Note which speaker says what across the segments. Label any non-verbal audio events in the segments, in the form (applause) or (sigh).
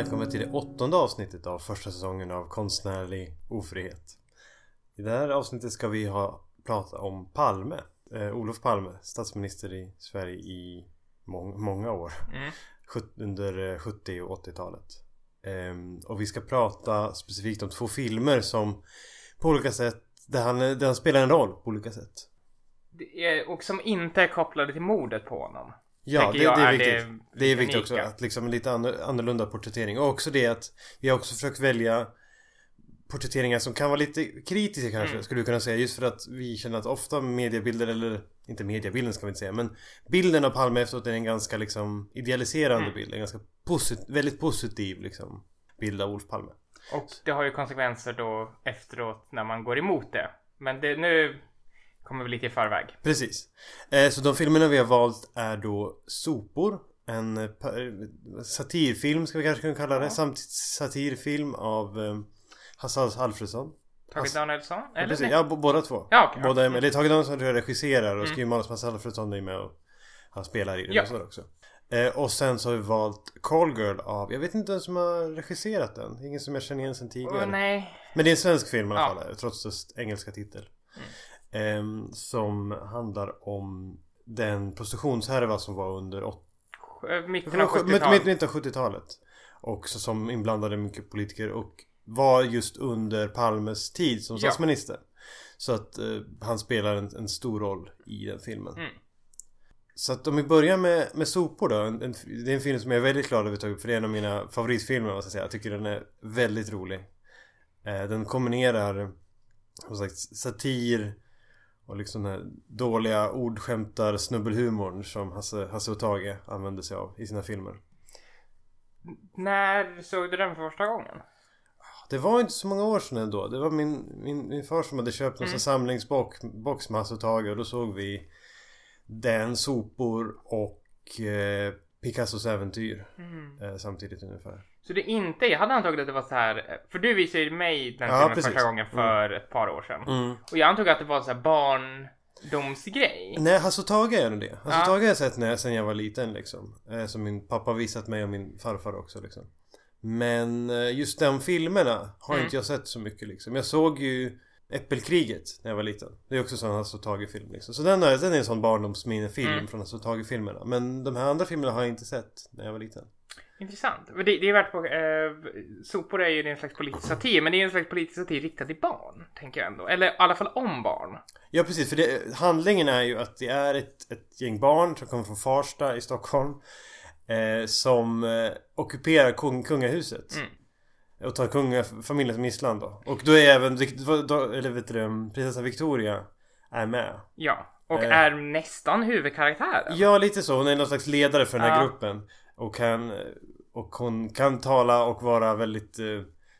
Speaker 1: välkommen till det åttonde avsnittet av första säsongen av Konstnärlig ofrihet. I det här avsnittet ska vi ha prata om Palme. Eh, Olof Palme, statsminister i Sverige i mång många år.
Speaker 2: Mm.
Speaker 1: Under eh, 70 och 80-talet. Ehm, och vi ska prata specifikt om två filmer som på olika sätt, där han, där han spelar en roll på olika sätt.
Speaker 2: Är, och som inte är kopplade till mordet på honom.
Speaker 1: Ja, det, det är
Speaker 2: är
Speaker 1: viktigt.
Speaker 2: det
Speaker 1: Det, är viktigt också. Att liksom lite anno- annorlunda porträttering. Och också det att vi har också försökt välja porträtteringar som kan vara lite kritiska kanske,
Speaker 2: Mm.
Speaker 1: skulle du kunna säga. Just för att vi känner att ofta mediebilder, eller inte mediebilden ska vi inte säga, men bilden av Palme efteråt är en ganska liksom idealiserande
Speaker 2: Mm.
Speaker 1: bild. En ganska posit- väldigt positiv liksom bild av Olof Palme.
Speaker 2: Och det har ju konsekvenser då efteråt när man går emot det. Men det, nu kommer vi lite i förväg.
Speaker 1: Precis. Eh, så de filmerna vi har valt är då Sopor. En satirfilm ska vi kanske kunna kalla det.
Speaker 2: Ja.
Speaker 1: Samtidssatirfilm av eh, Hasse Alfredsson.
Speaker 2: Tage Danielsson?
Speaker 1: Ja,
Speaker 2: Eller?
Speaker 1: precis. Ja, b- båda två.
Speaker 2: Ja, okej.
Speaker 1: Båda
Speaker 2: Ja.
Speaker 1: är Tage Danielsson tror jag regisserar och
Speaker 2: Mm.
Speaker 1: skriver manus. Hasse Alfredsson är med och han spelar i det.
Speaker 2: Ja.
Speaker 1: och också. Eh, och sen så har vi valt Call Girl av, jag vet inte vem som har regisserat den. Ingen som jag känner igen sen tidigare.
Speaker 2: Åh, nej.
Speaker 1: Men det är en svensk film i alla
Speaker 2: Ja.
Speaker 1: fall, trots dess engelska titel. Ehm, som handlar om den prostitutionshärva som var under åt-
Speaker 2: Sj- Mitten av
Speaker 1: mitt- mitt-
Speaker 2: 70-talet.
Speaker 1: mitten av 70-talet. Och som inblandade mycket politiker och var just under Palmes tid som
Speaker 2: Ja.
Speaker 1: statsminister. Så att eh, han spelar en, en stor roll i den filmen.
Speaker 2: Mm.
Speaker 1: Så att om vi börjar med, med sopor då. En, en, det är en film som jag är väldigt glad över att ta upp för det är en av mina favoritfilmer jag säga. Jag tycker den är väldigt rolig. Eh, den kombinerar som sagt satir och liksom den här dåliga ordskämtar snubbelhumorn som Hasse, Hasse och Tage använder sig av i sina filmer.
Speaker 2: När såg du den för första gången?
Speaker 1: Det var inte så många år sedan ändå. Det var min, min, min far som hade köpt en
Speaker 2: Mm.
Speaker 1: samlingsbox box med Hasse och Tage och då såg vi den, sopor och eh, Picassos äventyr
Speaker 2: Mm.
Speaker 1: eh, samtidigt ungefär.
Speaker 2: Så det inte, jag hade antagit att det var så här, för du visade ju mig den
Speaker 1: Ja,
Speaker 2: filmen första gången för ett par år sedan.
Speaker 1: Mm.
Speaker 2: Och jag antog att det var så här barndomsgrej.
Speaker 1: Nej, Hasse och Tage är nog det. Hasse
Speaker 2: Ja.
Speaker 1: Tage har jag sett när, sen jag var liten liksom. Eh, som min pappa visat mig och min farfar också liksom. Men eh, just de filmerna har
Speaker 2: Mm.
Speaker 1: inte jag sett så mycket liksom. Jag såg ju Äppelkriget när jag var liten. Det är också en sån Hasse och Tage-film liksom. Så den, den är en sån barndomsminnefilm
Speaker 2: Mm.
Speaker 1: från Hasse och Tage-filmerna. Men de här andra filmerna har jag inte sett när jag var liten.
Speaker 2: Intressant. Det, det är värt på, eh, sopor är ju en slags politisk satir, men det är en slags politisk satir riktad till barn, tänker jag ändå. Eller i alla fall om barn.
Speaker 1: Ja precis, för det, handlingen är ju att det är ett, ett gäng barn som kommer från Farsta i Stockholm eh, Som eh, ockuperar kung, kungahuset
Speaker 2: Mm.
Speaker 1: Och tar kungafamiljen som gisslan då Och då är även, eller vet du, prinsessa Victoria är med
Speaker 2: Ja. Och
Speaker 1: Eh.
Speaker 2: är nästan huvudkaraktären.
Speaker 1: Ja lite så, hon är någon slags ledare för den här
Speaker 2: Ja.
Speaker 1: gruppen Och kan, och hon kan tala och vara väldigt eh,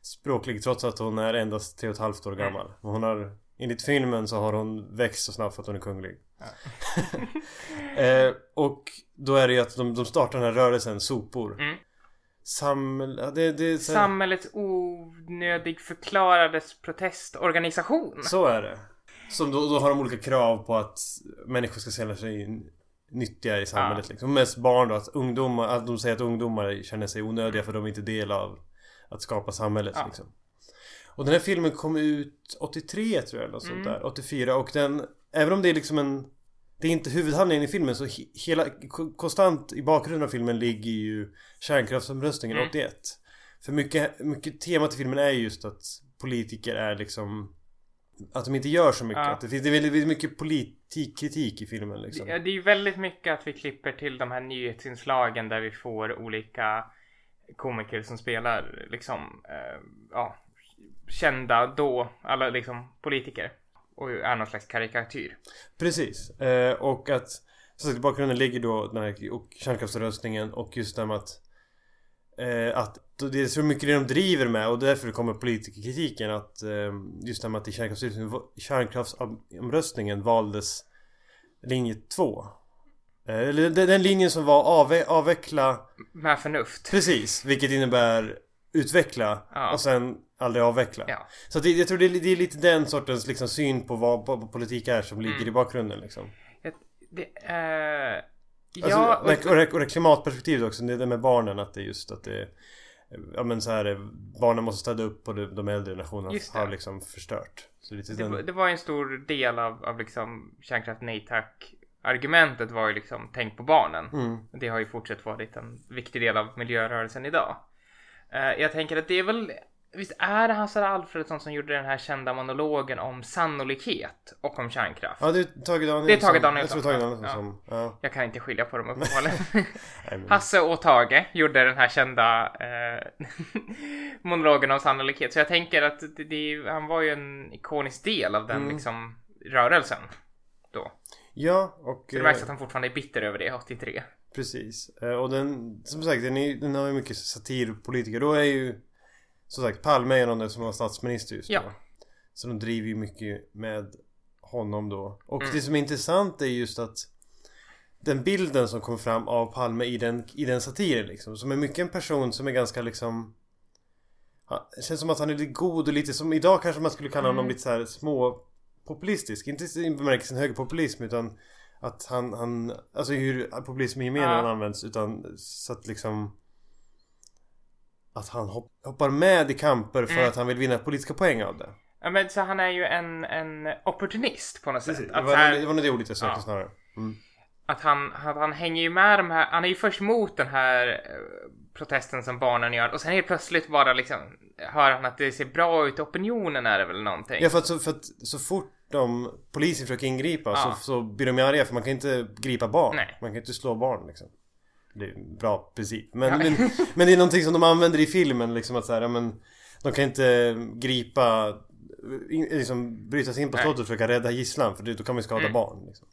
Speaker 1: språklig trots att hon är endast tre och ett halvt år
Speaker 2: Mm.
Speaker 1: gammal Men hon har Enligt filmen så har hon växt så snabbt för att hon är kunglig (laughs) eh, Och då är det ju att de, de startar den här rörelsen, sopor
Speaker 2: Mm.
Speaker 1: Samhäll... Det, det så,
Speaker 2: Samhällets onödig förklarades protestorganisation.
Speaker 1: så är det Som då, då har de olika krav på att människor ska känna sig nyttiga i samhället
Speaker 2: Ja.
Speaker 1: liksom. Mest barn då, att ungdomar, att de säger att ungdomar känner sig onödiga för de är inte del av att skapa samhället
Speaker 2: Ja.
Speaker 1: liksom. Och den här filmen kom ut 83 tror jag eller sånt
Speaker 2: Mm.
Speaker 1: där, 84 och den Även om det är liksom en Det är inte huvudhandlingen i filmen så he, hela ko- Konstant i bakgrunden av filmen ligger ju Kärnkraftsomröstningen
Speaker 2: Mm.
Speaker 1: 81 För mycket, mycket temat i filmen är just att Politiker är liksom Att de inte gör så mycket
Speaker 2: Ja.
Speaker 1: att det finns det är väldigt, mycket politikkritik i filmen liksom
Speaker 2: Ja, det är ju väldigt mycket att vi klipper till de här nyhetsinslagen där vi får olika komiker som spelar liksom, eh, ja, kända då, alla liksom politiker. Och är någon slags karikatyr.
Speaker 1: Precis. Eh, och att så att i bakgrunden ligger då den här och kärnkraftsröstningen och just det med att eh, att det är så mycket det de driver med och därför kommer politikerkritiken att eh, just det här med att i kärnkraftsröstningen, kärnkraftsomröstningen valdes linje 2. Eh, eller den, linjen som var avveckla
Speaker 2: Med förnuft.
Speaker 1: Precis, vilket innebär utveckla
Speaker 2: Ja.
Speaker 1: och sen aldrig avveckla.
Speaker 2: Ja.
Speaker 1: Så det, jag tror det är, det är lite den sortens liksom, syn på vad, vad politik är som ligger
Speaker 2: Mm.
Speaker 1: i bakgrunden liksom.
Speaker 2: Det, eh,
Speaker 1: Alltså,
Speaker 2: ja,
Speaker 1: och, och, det, och det klimatperspektivet också, det är det med barnen att det är just att det Ja men så här Barnen måste städa upp och de, de äldre generationerna har liksom förstört.
Speaker 2: Det, det var en stor del av, av liksom kärnkraft nej tack argumentet var ju liksom tänk på barnen.
Speaker 1: mm.
Speaker 2: Det har ju fortsatt varit en viktig del av miljörörelsen idag. Eh, jag tänker att det är väl Visst är det Hasse Alfredsson som gjorde den här kända monologen om sannolikhet och om kärnkraft?
Speaker 1: Ja det är Tage Danielsson.
Speaker 2: Det är Tage
Speaker 1: Jag
Speaker 2: Danielsson.
Speaker 1: tror Tage Danielsson
Speaker 2: Ja.
Speaker 1: som... Ja.
Speaker 2: Jag kan inte skilja på dem (laughs) uppenbarligen. Hasse och Tage gjorde den här kända eh, (laughs) monologen om sannolikhet. Så jag tänker att det, det, han var ju en ikonisk del av den
Speaker 1: Mm.
Speaker 2: liksom rörelsen. Då.
Speaker 1: ja och...
Speaker 2: Så det märks
Speaker 1: eh,
Speaker 2: att han fortfarande är bitter över det, 83.
Speaker 1: Precis. Eh, Och den, som sagt, den, är, den har ju mycket satirpolitiker. Då är ju, som sagt, Palme är någon som var statsminister just
Speaker 2: Ja.
Speaker 1: då. Så de driver ju mycket med honom då. Och
Speaker 2: Mm.
Speaker 1: det som är intressant är just att den bilden som kommer fram av Palme i den, i den satiren liksom. Som är mycket en person som är ganska liksom ja, Det känns som att han är lite god och lite som idag kanske man skulle kalla honom
Speaker 2: Mm.
Speaker 1: lite så här små populistisk. Inte i bemärkelsen högerpopulism utan att han, han alltså hur populism i gemen
Speaker 2: Ja.
Speaker 1: används utan så att liksom att han hopp, hoppar med i kamper för
Speaker 2: Mm.
Speaker 1: att han vill vinna politiska poäng av det.
Speaker 2: Ja, men så han är ju en, en opportunist på något sätt. Att,
Speaker 1: var,
Speaker 2: så här,
Speaker 1: det var nog det ordet jag sökte
Speaker 2: Ja.
Speaker 1: snarare. Mm.
Speaker 2: att han, att han hänger ju med de här, han är ju först mot den här eh, protesten som barnen gör och sen helt plötsligt bara liksom hör han att det ser bra ut i opinionen är det väl någonting.
Speaker 1: Ja för att, så, för att så fort de polisen försöker ingripa
Speaker 2: Ja.
Speaker 1: så, så blir de arga för man kan inte gripa barn.
Speaker 2: Nej.
Speaker 1: Man kan inte slå barn liksom. Det är en bra princip. Men,
Speaker 2: Ja.
Speaker 1: men, (laughs) men det är någonting som de använder i filmen liksom att så här, ja, men De kan inte gripa liksom bryta sig in på slottet och försöka rädda gisslan för då kan man skada
Speaker 2: Mm.
Speaker 1: barn. Liksom.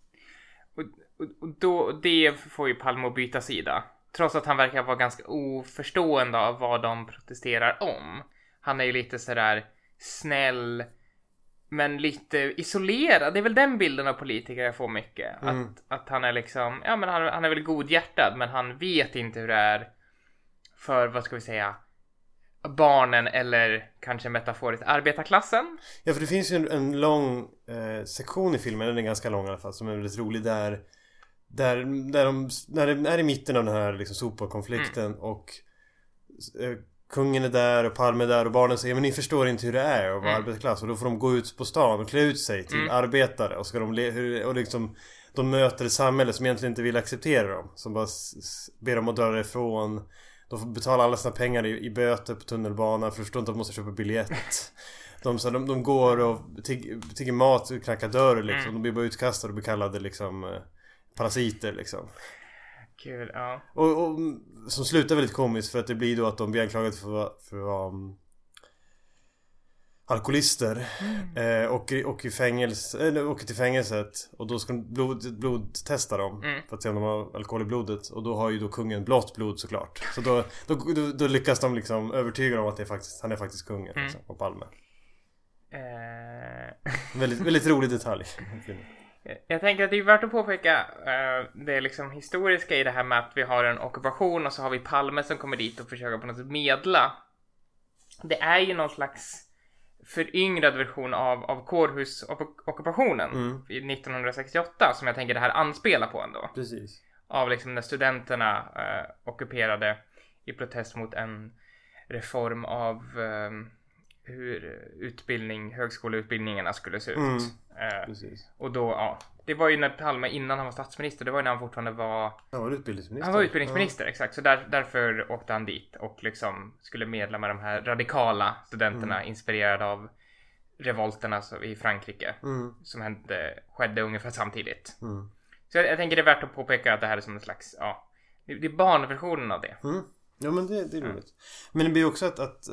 Speaker 2: Och, och, och då, det får ju Palme att byta sida. Trots att han verkar vara ganska oförstående av vad de protesterar om. Han är ju lite sådär snäll, men lite isolerad. Det är väl den bilden av politiker jag får mycket.
Speaker 1: Mm.
Speaker 2: Att, att han är liksom, ja men han, han är väl godhjärtad, men han vet inte hur det är för, vad ska vi säga, barnen eller kanske metaforiskt arbetarklassen.
Speaker 1: Ja för det finns ju en, en lång eh, sektion i filmen, den är ganska lång i alla fall, som är väldigt rolig där Där, där de, när det är i mitten av den här liksom sopkonflikten
Speaker 2: Mm.
Speaker 1: och eh, Kungen är där och Palme är där och barnen säger men ni förstår inte hur det är att vara
Speaker 2: Mm.
Speaker 1: arbetarklass och då får de gå ut på stan och klä ut sig till
Speaker 2: Mm.
Speaker 1: arbetare. Och ska de och liksom De möter ett samhälle som egentligen inte vill acceptera dem. Som bara ber dem att dra därifrån. De får betala alla sina pengar i, i böter på tunnelbanan för förstår inte att de måste köpa biljett. (laughs) De, så de, de går och tigger, tigger mat och knackar dörr liksom.
Speaker 2: Mm.
Speaker 1: De blir bara utkastade och blir kallade liksom eh, Parasiter liksom
Speaker 2: Kul, ja.
Speaker 1: och, och som slutar väldigt komiskt för att det blir då att de blir anklagade för, för um, Alkoholister
Speaker 2: Mm.
Speaker 1: eh, och, och i fängelse, eller åker till fängelset och då ska de blod, blodtesta dem
Speaker 2: Mm.
Speaker 1: För att se om de har alkohol i blodet och då har ju då kungen blått blod såklart Så då, då, då, då lyckas de liksom övertyga dem att det är faktiskt, han är faktiskt kungen
Speaker 2: Mm.
Speaker 1: liksom, och Palme
Speaker 2: Eh...
Speaker 1: Väldigt, väldigt rolig detalj (laughs)
Speaker 2: Jag tänker att det är värt att påpeka eh, det liksom historiska i det här med att vi har en ockupation och så har vi Palme som kommer dit och försöker på något sätt medla. Det är ju någon slags föryngrad version av, av kårhusockupationen
Speaker 1: Mm.
Speaker 2: i 1968 som jag tänker det här anspelar på ändå.
Speaker 1: Precis
Speaker 2: Av liksom när studenterna eh, ockuperade i protest mot en reform av eh, hur utbildning, högskoleutbildningarna skulle se ut.
Speaker 1: Mm.
Speaker 2: Eh, och då, ja. Det var ju när Palme, innan han var statsminister, det var ju när han fortfarande var...
Speaker 1: Han var utbildningsminister
Speaker 2: Han var utbildningsminister, exakt. Så där, därför åkte han dit och liksom skulle medla med de här radikala studenterna inspirerade av revolterna i Frankrike.
Speaker 1: ja. mm.
Speaker 2: Som hände, skedde ungefär samtidigt.
Speaker 1: Mm.
Speaker 2: Så jag, jag tänker det är värt att påpeka att det här är som en slags, ja. Det, det är barnversionen av det.
Speaker 1: Mm. Ja men det, det är
Speaker 2: Mm.
Speaker 1: roligt. Men det blir också att, att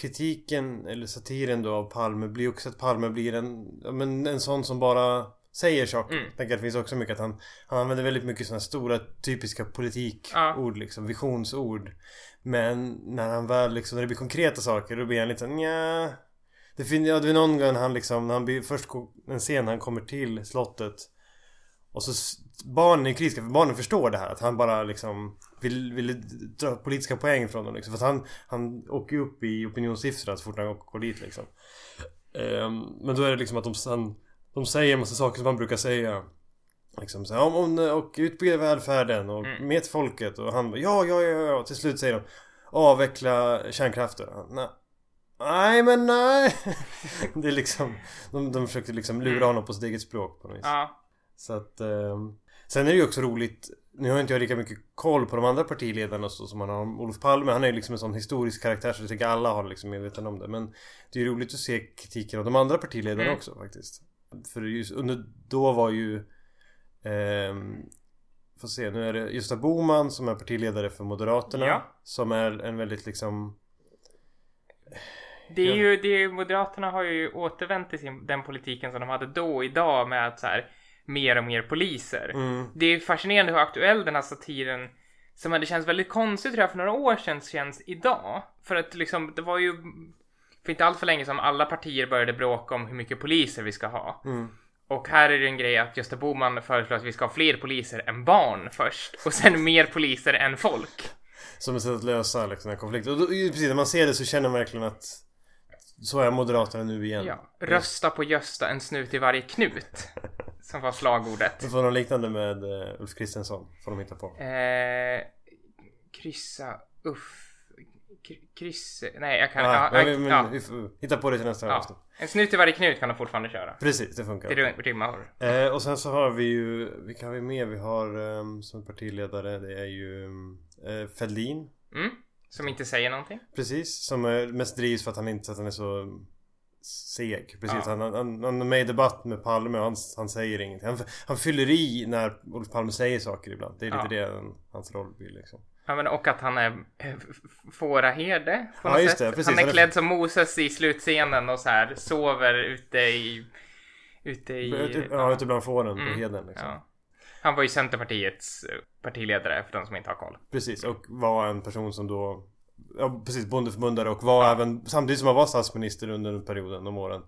Speaker 1: kritiken eller satiren då av Palme blir också att Palme blir en, men en sån som bara säger saker.
Speaker 2: Mm.
Speaker 1: Jag tänker att det finns också mycket att han, han använder väldigt mycket sådana stora typiska politikord
Speaker 2: Ja.
Speaker 1: liksom, visionsord. Men när han väl liksom, när det blir konkreta saker då blir han lite såhär nja. Det finns, ja det är någon gång han liksom, när han blir, först en scen han kommer till slottet och så barnen är kritiska för barnen förstår det här att han bara liksom vill, vill dra politiska poäng från dem liksom. För att han, han åker ju upp i opinionssiffrorna så fort han går dit liksom. Ehm, men då är det liksom att de, han, de säger en massa saker som man brukar säga. Liksom så här, om, om, och utbygga välfärden och
Speaker 2: Mm.
Speaker 1: med folket och han bara, ja, ja, ja, ja. Till slut säger de avveckla kärnkraften. Nej. Nej men nej. (laughs) det är liksom de, de försökte liksom lura
Speaker 2: Mm.
Speaker 1: honom på sitt eget språk på något vis.
Speaker 2: Ja.
Speaker 1: Så att ehm, Sen är det ju också roligt Nu har inte jag lika mycket koll på de andra partiledarna så, som man har om Olof Palme. Han är ju liksom en sån historisk karaktär så jag tycker alla har liksom medveten om det. Men Det är ju roligt att se kritiken av de andra partiledarna
Speaker 2: Mm.
Speaker 1: också faktiskt. För just under då var ju ehm, Får se, nu är det Gösta Boman som är partiledare för Moderaterna
Speaker 2: Ja.
Speaker 1: Som är en väldigt liksom
Speaker 2: Det är ju, det är, Moderaterna har ju återvänt till sin, den politiken som de hade då. Idag med att så här mer och mer poliser.
Speaker 1: mm,
Speaker 2: Det är fascinerande hur aktuell den här satiren som hade känts väldigt konstigt tror jag för några år sedan känns idag. För att liksom det var ju för inte allt för länge som alla partier började bråka om hur mycket poliser vi ska ha.
Speaker 1: mm.
Speaker 2: Och här är det en grej att Gösta Bohman föreslår att vi ska ha fler poliser än barn först och sen mer poliser än folk.
Speaker 1: Som ett sätt att lösa liksom, den här konflikten. Och då, precis, när man ser det så känner man verkligen att Så är Moderaterna nu igen.
Speaker 2: Ja, rösta på Gösta, en snut i varje knut. (laughs) Som var slagordet.
Speaker 1: Det får något liknande med uh, Ulf Kristersson. Får de hitta på.
Speaker 2: Eh, kryssa, uff. Kry- Krysse, nej jag kan,
Speaker 1: Ja,
Speaker 2: ja,
Speaker 1: men,
Speaker 2: ja,
Speaker 1: hitta på det till nästa
Speaker 2: ja.
Speaker 1: avsnitt.
Speaker 2: En snut i varje knut kan de fortfarande köra.
Speaker 1: Precis, det funkar.
Speaker 2: Det rim- rimmar.
Speaker 1: Eh, och sen så har vi ju, vilka har vi med? Vi har um, som partiledare, det är ju um, eh, Fälldin.
Speaker 2: Mm, som inte säger någonting.
Speaker 1: Precis, som är mest drivs för att han inte, att han är så seg. Precis,
Speaker 2: Ja.
Speaker 1: han, han, han är med i debatt med Palme och han, han säger ingenting. Han, han fyller i när Olof Palme säger saker ibland. Det är lite
Speaker 2: Ja.
Speaker 1: det han, hans roll blir liksom.
Speaker 2: Ja, men och att han är fåraherde på
Speaker 1: Ja,
Speaker 2: något
Speaker 1: just
Speaker 2: sätt.
Speaker 1: det, precis.
Speaker 2: han är klädd som Moses i slutscenen och så här sover ute i... Ute i...
Speaker 1: Ute- Ja, ute bland fåren på
Speaker 2: Mm,
Speaker 1: heden liksom.
Speaker 2: Ja. Han var ju Centerpartiets eh, partiledare för de som inte har koll.
Speaker 1: Precis, och var en person som då Ja precis, bondeförbundare och var även Samtidigt som han var statsminister under den perioden, de åren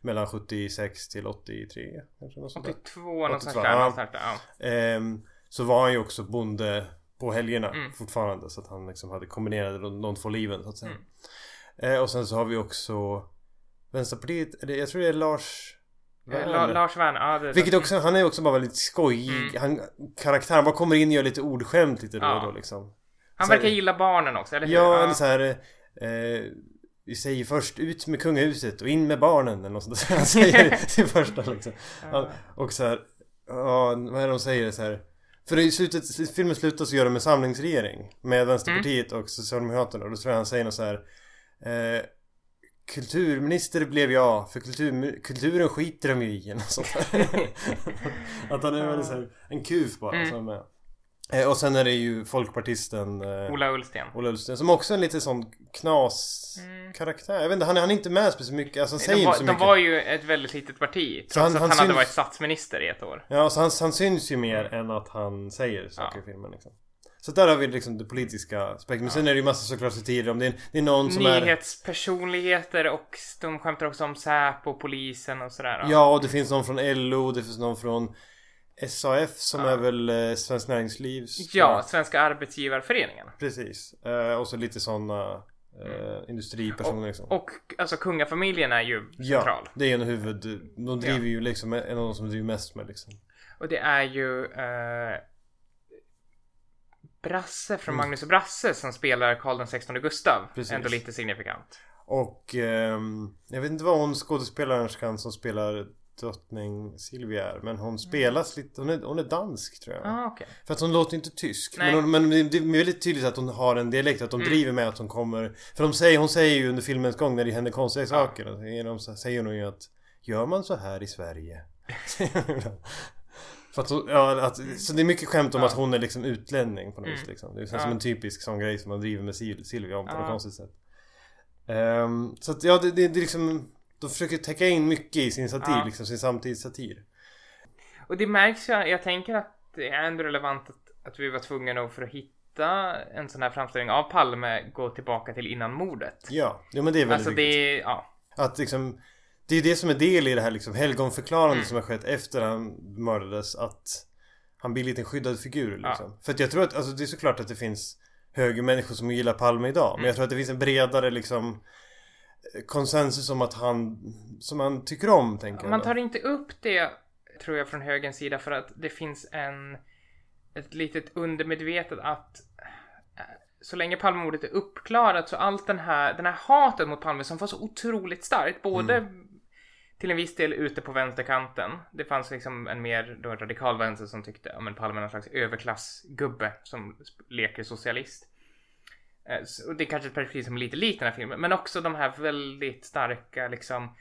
Speaker 1: Mellan 76 till 83 kanske något sånt där.
Speaker 2: 82 någonstans
Speaker 1: 82,
Speaker 2: där.
Speaker 1: ja.
Speaker 2: ja.
Speaker 1: Ehm, Så var han ju också bonde på helgerna
Speaker 2: Mm.
Speaker 1: fortfarande Så att han liksom hade kombinerat de, de två liven så att säga
Speaker 2: Mm.
Speaker 1: eh, Och sen så har vi också Vänsterpartiet, det, jag tror det är Lars
Speaker 2: Eh,
Speaker 1: Werner.
Speaker 2: La, Lars Werner, ja det
Speaker 1: Vilket också, han är också bara väldigt skojig
Speaker 2: Mm.
Speaker 1: han, Karaktär, han bara kommer in och gör lite ordskämt lite då
Speaker 2: Ja.
Speaker 1: och då liksom
Speaker 2: Han verkar gilla barnen också, eller hur?
Speaker 1: Ja, eller så här eh, Vi säger först ut med kungahuset och in med barnen eller något sånt där. Han säger (laughs) det första liksom. Ja, och så här, ja, vad är det de säger så här. För i slutet, filmen slutar så gör de en samlingsregering med Vänsterpartiet och Socialdemokraterna och då tror jag han säger något så här eh, Kulturminister blev jag för kultur, kulturen skiter de ju i. (laughs) Att han är väldigt så här, en kuf bara
Speaker 2: Mm.
Speaker 1: som är med. Eh, och sen är det ju folkpartisten eh,
Speaker 2: Ola Ullsten.
Speaker 1: Ola Ullsten som också är en lite sån knas
Speaker 2: Mm.
Speaker 1: karaktär. Jag vet inte, han, han är inte med speciellt mycket. Alltså han säger
Speaker 2: De
Speaker 1: inte
Speaker 2: var,
Speaker 1: så
Speaker 2: de
Speaker 1: mycket.
Speaker 2: var ju ett väldigt litet parti. Trots
Speaker 1: Så han-
Speaker 2: att
Speaker 1: han
Speaker 2: han, hade
Speaker 1: syns-
Speaker 2: varit statsminister i ett år.
Speaker 1: Ja, så han, han syns ju mer än att han säger saker
Speaker 2: Ja.
Speaker 1: i filmen liksom. Så där har vi liksom det politiska aspekten. Men sen är det ju massa såklart satirer om det är, det är någon som är...
Speaker 2: Nyhetspersonligheter och de skämtar också om Säpo, polisen och sådär.
Speaker 1: Ja, och det finns någon från LO, det finns någon från SAF som
Speaker 2: Ja.
Speaker 1: är väl eh, Svenskt Näringslivs
Speaker 2: Ja, Svenska Arbetsgivarföreningen.
Speaker 1: Precis. Eh, och så lite sådana eh, industripersoner liksom.
Speaker 2: Och alltså kungafamiljen är ju
Speaker 1: Ja,
Speaker 2: central.
Speaker 1: det är en huvud... De driver ju liksom, en av de som driver mest med liksom.
Speaker 2: Och det är ju eh, Brasse från
Speaker 1: Mm.
Speaker 2: Magnus och Brasse som spelar Karl den 16 Gustav.
Speaker 1: Precis.
Speaker 2: Ändå lite signifikant.
Speaker 1: Och ehm, jag vet inte vad hon skådespelerskan som spelar drottning Silvia är. Men hon spelas lite, hon är, hon är dansk tror jag.
Speaker 2: Ah, okej.
Speaker 1: För att hon låter inte tysk.
Speaker 2: Nej.
Speaker 1: Men, hon, men det är väldigt tydligt att hon har en dialekt. Att de
Speaker 2: Mm.
Speaker 1: driver med att hon kommer. För de säger, hon säger ju under filmens gång när det händer konstiga saker. säger De säger hon ju att Gör man så här i Sverige? (laughs) För att, ja, att, så det är mycket skämt om
Speaker 2: Ja.
Speaker 1: att hon är liksom utlänning på något
Speaker 2: Mm.
Speaker 1: vis liksom. Det känns
Speaker 2: Ja.
Speaker 1: som en typisk sån grej som man driver med Sil- Silvia om på
Speaker 2: Ja.
Speaker 1: något konstigt sätt. Ehm, så att ja, det, det, det är liksom De försöker täcka in mycket i sin satir,
Speaker 2: Ja.
Speaker 1: liksom sin samtidssatir.
Speaker 2: Och det märks ju, jag tänker att det är ändå relevant att, att vi var tvungna att för att hitta en sån här framställning av Palme gå tillbaka till innan mordet.
Speaker 1: Ja, ja men det är väldigt
Speaker 2: Alltså
Speaker 1: viktigt.
Speaker 2: det ja.
Speaker 1: Att liksom Det är det som är del i det här liksom helgonförklarande
Speaker 2: Mm.
Speaker 1: som har skett efter han mördades att Han blir lite en skyddad figur
Speaker 2: Ja.
Speaker 1: liksom. För att jag tror att, alltså det är såklart att det finns Högermänniskor som gillar Palme idag Men
Speaker 2: Mm.
Speaker 1: jag tror att det finns en bredare liksom Konsensus om att han Som han tycker om tänker
Speaker 2: Man tar inte upp det, tror jag, från högerns sida för att det finns en ett litet undermedvetet att eh, så länge Palmemordet är uppklarat så allt den här, den här hatet mot Palme som var så otroligt starkt, både till en viss del ute på vänsterkanten. Det fanns liksom en mer då, radikal vänster som tyckte ja, Palme är någon slags överklassgubbe som leker socialist. Eh, Och det är kanske ett perspektiv som är lite likt den här filmen, men också de här väldigt starka liksom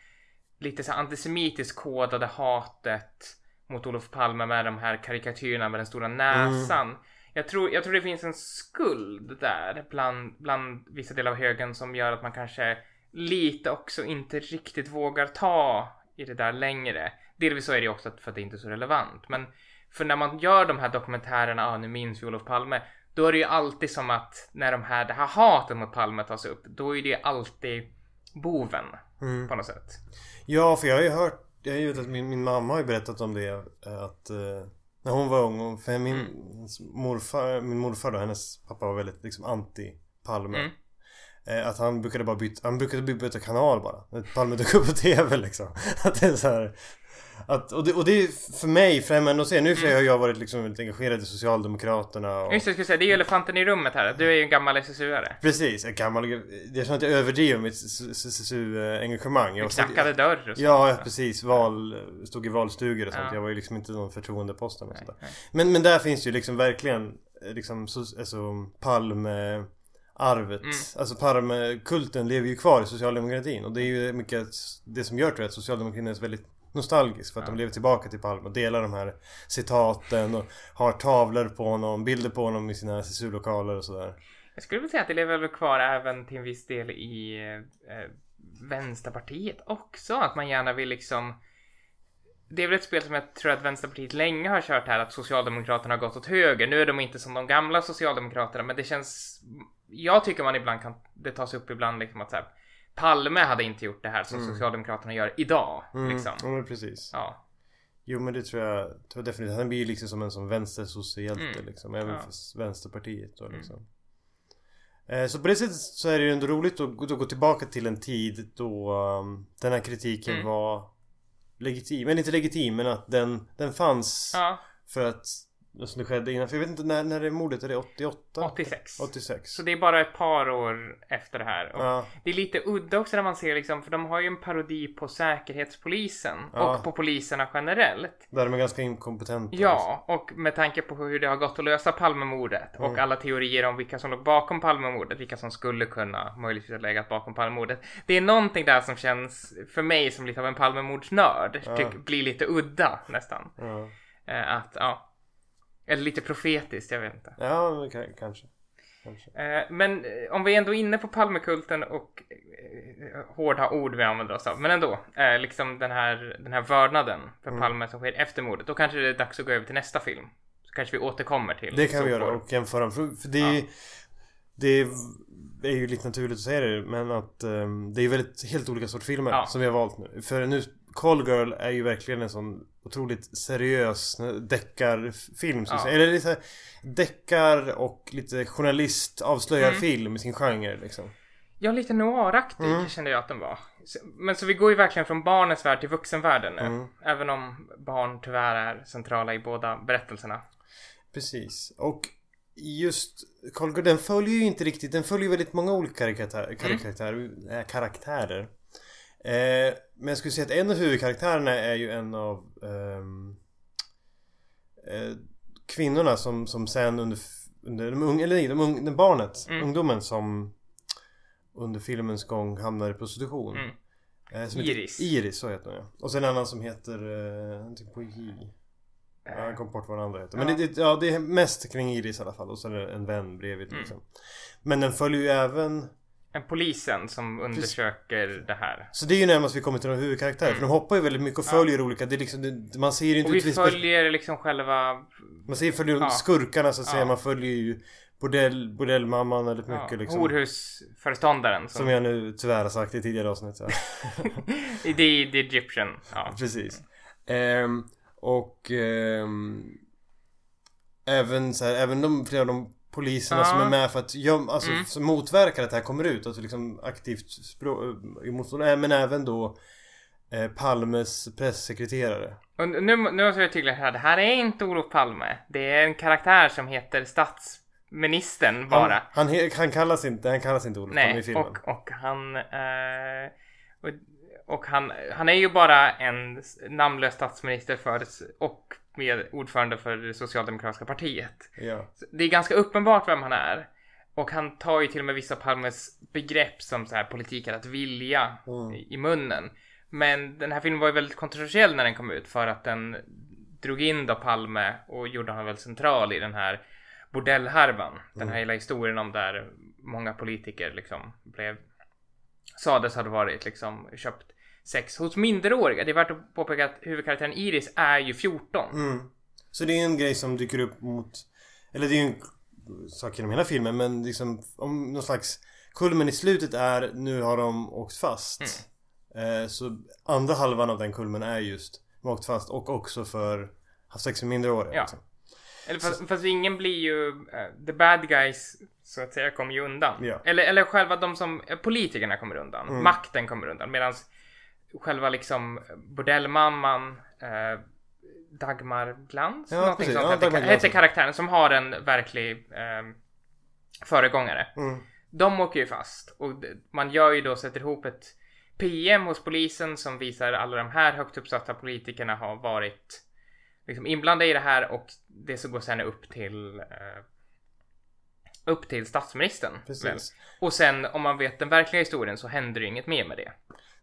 Speaker 2: lite så antisemitiskt kodade hatet mot Olof Palme med de här karikatyrerna med den stora näsan. Jag, tror, jag tror det finns en skuld där bland, bland vissa delar av högern som gör att man kanske lite också inte riktigt vågar ta i det där längre. Delvis så är det också för att det inte är så relevant. Men för när man gör de här dokumentärerna, ah, nu minns vi Olof Palme. Då är det ju alltid som att när de här, det här hatet mot Palme tas upp, då är det alltid boven
Speaker 1: Mm.
Speaker 2: på något sätt.
Speaker 1: Ja, för jag har ju hört Jag har ju att min, min mamma har ju berättat om det Att eh, När hon var ung för min morfar Min morfar då, hennes pappa var väldigt liksom anti Palme
Speaker 2: Mm.
Speaker 1: eh, Att han brukade bara byta Han brukade by- byta kanal bara När Palme dök upp på (laughs) TV liksom Att det är så här att, och, det, och det är för mig främmande att se. Nu för sig har jag varit liksom väldigt engagerad i Socialdemokraterna och...
Speaker 2: Just det, jag skulle säga, det är ju elefanten i rummet här. Du är ju en gammal SSU-are.
Speaker 1: Precis, jag gammal Jag känner att jag överdriver mitt SSU-engagemang
Speaker 2: Du knackade dörr och så.
Speaker 1: Ja, ja, precis. Val, stod i valstugor och sånt.
Speaker 2: Ja.
Speaker 1: Jag var ju liksom inte någon förtroendeposten och sånt där. Men, men där finns ju liksom verkligen eh, liksom så, alltså Palme arvet.
Speaker 2: Mm.
Speaker 1: Alltså Palme-kulten lever ju kvar i socialdemokratin. Och det är ju mycket det som gör tror jag att socialdemokratin är väldigt nostalgisk. För att
Speaker 2: Ja.
Speaker 1: de lever tillbaka till Palme och delar de här citaten och har tavlor på honom, bilder på honom i sina SSU-lokaler och sådär.
Speaker 2: Jag skulle vilja säga att det lever väl kvar även till en viss del i eh, Vänsterpartiet också. Att man gärna vill liksom det är väl ett spel som jag tror att Vänsterpartiet länge har kört här, att Socialdemokraterna har gått åt höger. Nu är de inte som de gamla Socialdemokraterna, men det känns... Jag tycker man ibland kan... Det tas upp ibland liksom att så här, Palme hade inte gjort det här som Socialdemokraterna gör idag.
Speaker 1: Mm,
Speaker 2: Liksom.
Speaker 1: ja, men precis.
Speaker 2: Ja.
Speaker 1: Jo men det tror jag, tror jag definitivt. Han blir ju liksom som en sån vänstersociehjälte
Speaker 2: Mm.
Speaker 1: liksom. Även
Speaker 2: Ja.
Speaker 1: för Vänsterpartiet då liksom. Eh, Så på det sättet så är det ju ändå roligt att gå- tillbaka till en tid då um, den här kritiken
Speaker 2: Mm.
Speaker 1: var legitim. Eller inte legitim men att den, den fanns
Speaker 2: ja,
Speaker 1: för att som det skedde innan. För jag vet inte när, när är mordet? Är det 88?
Speaker 2: 86.
Speaker 1: 86.
Speaker 2: Så det är bara ett par år efter det här.
Speaker 1: Ja,
Speaker 2: Det är lite udda också när man ser liksom, för de har ju en parodi på Säkerhetspolisen
Speaker 1: Ja.
Speaker 2: och på poliserna generellt.
Speaker 1: där de är ganska inkompetenta.
Speaker 2: Ja, och med tanke på hur det har gått att lösa Palmemordet och alla teorier om vilka som låg bakom Palmemordet, vilka som skulle kunna möjligtvis ha legat bakom Palmemordet. Det är någonting där som känns för mig som lite av en Palmemordsnörd, tyck, blir lite udda nästan.
Speaker 1: Ja,
Speaker 2: Eh, att, ja. Eller lite profetiskt, jag vet inte.
Speaker 1: ja kanske. kanske.
Speaker 2: Eh, Men eh, om vi ändå är inne på Palmekulten och eh, hårda ord vi använder oss av, men ändå, liksom den här, den här vördnaden för
Speaker 1: Mm.
Speaker 2: Palme som sker efter mordet, då kanske det är dags att gå över till nästa film. Så kanske vi återkommer till
Speaker 1: Det kan vi göra och jämföra. För, det, är- det är ju lite naturligt att säga det men att ehm, det är väldigt helt olika sorts filmer
Speaker 2: Ja.
Speaker 1: som vi har valt nu. För nu Call Girl är ju verkligen en sån otroligt seriös deckarfilm så att
Speaker 2: Ja.
Speaker 1: Eller lite deckar och lite journalist avslöjar
Speaker 2: Mm.
Speaker 1: film i sin genre liksom.
Speaker 2: Ja, lite noiraktig
Speaker 1: Mm.
Speaker 2: kände jag att den var. Men så vi går ju verkligen från barnens värld till vuxenvärlden nu.
Speaker 1: Mm.
Speaker 2: Även om barn tyvärr är centrala i båda berättelserna.
Speaker 1: Precis. Och just Call Girl, den följer ju inte riktigt, den följer väldigt många olika karikatär, karaktärer, äh, karaktärer. Eh, men jag skulle säga att en av huvudkaraktärerna är ju en av ehm, eh, kvinnorna som, som sen under, under de unga, eller nej, de unga, den barnet,
Speaker 2: Mm.
Speaker 1: ungdomen som under filmens gång hamnar i prostitution.
Speaker 2: Mm.
Speaker 1: Eh,
Speaker 2: Iris.
Speaker 1: Iris, så heter hon ja. Och sen en annan som heter, eh, någonting på J. Ja, jag kom bort vad den andra heter. Men
Speaker 2: Ja.
Speaker 1: det, det, ja, det är mest kring Iris i alla fall. Och så är det en vän bredvid
Speaker 2: Mm.
Speaker 1: liksom. Men den följer ju även...
Speaker 2: En polisen som undersöker det här.
Speaker 1: Så det är ju närmast vi kommer till de huvudkaraktärer. För de hoppar ju väldigt mycket och följer olika. Det är liksom, det, man ser ju inte
Speaker 2: Och vi följer liksom själva
Speaker 1: Man ser ju följer
Speaker 2: Ja.
Speaker 1: skurkarna så att säga.
Speaker 2: Ja.
Speaker 1: Man följer ju bordell, bordellmamman väldigt mycket
Speaker 2: ja,
Speaker 1: liksom.
Speaker 2: horhusföreståndaren. Som,
Speaker 1: Som jag nu tyvärr har sagt i tidigare avsnitt. Så. (laughs)
Speaker 2: The, The Egyptian. Ja.
Speaker 1: Precis. Ehm, och ehm, även så här, även de, flera av de poliserna
Speaker 2: Ja.
Speaker 1: som är med för att göm, alltså,
Speaker 2: Mm.
Speaker 1: som motverkar att det här kommer ut. Alltså liksom aktivt språ, i motstånd. Men även då eh, Palmes pressekreterare.
Speaker 2: Och nu, nu måste jag tydliggöra här. Det här är inte Olof Palme. Det är en karaktär som heter ministern bara.
Speaker 1: Han, han, han, kallas inte, han kallas inte Olof Palme i filmen.
Speaker 2: Och, och han... Eh, och, och han, han är ju bara en namnlös statsminister för och med ordförande för det socialdemokratiska partiet.
Speaker 1: Ja.
Speaker 2: Det är ganska uppenbart vem han är. Och han tar ju till och med vissa Palmes begrepp som så här politik är att vilja
Speaker 1: Mm.
Speaker 2: i, munnen. Men den här filmen var ju väldigt kontroversiell när den kom ut för att den drog in då Palme och gjorde honom väldigt central i den här bordellhärvan. Den här hela historien om där många politiker liksom blev sades hade varit liksom köpt sex hos minderåriga. Det är värt att påpeka att huvudkaraktären Iris är ju 14.
Speaker 1: Mm. Så det är en grej som dyker upp mot Eller det är ju en sak genom hela filmen men liksom om någon slags Kulmen i slutet är nu har de åkt fast eh, Så andra halvan av den kulmen är just De har åkt fast och också för Haft sex med minderåriga
Speaker 2: Ja.
Speaker 1: liksom.
Speaker 2: Eller fast, fast ingen blir ju, eh, the bad guys så att säga kommer ju undan.
Speaker 1: Ja.
Speaker 2: Eller, eller själva de som, eh, politikerna kommer undan.
Speaker 1: Mm.
Speaker 2: Makten kommer undan. Medan själva liksom bordellmamman, eh, Dagmar Glans,
Speaker 1: Ja, precis.
Speaker 2: sånt
Speaker 1: Ja,
Speaker 2: hette, hette karaktären som har en verklig eh, föregångare.
Speaker 1: Mm.
Speaker 2: De åker ju fast och man gör ju då, sätter ihop ett PM hos polisen som visar alla de här högt uppsatta politikerna har varit liksom inblandade i det här och det så går sen upp till eh, upp till statsministern. Och sen om man vet den verkliga historien så händer det inget mer med det.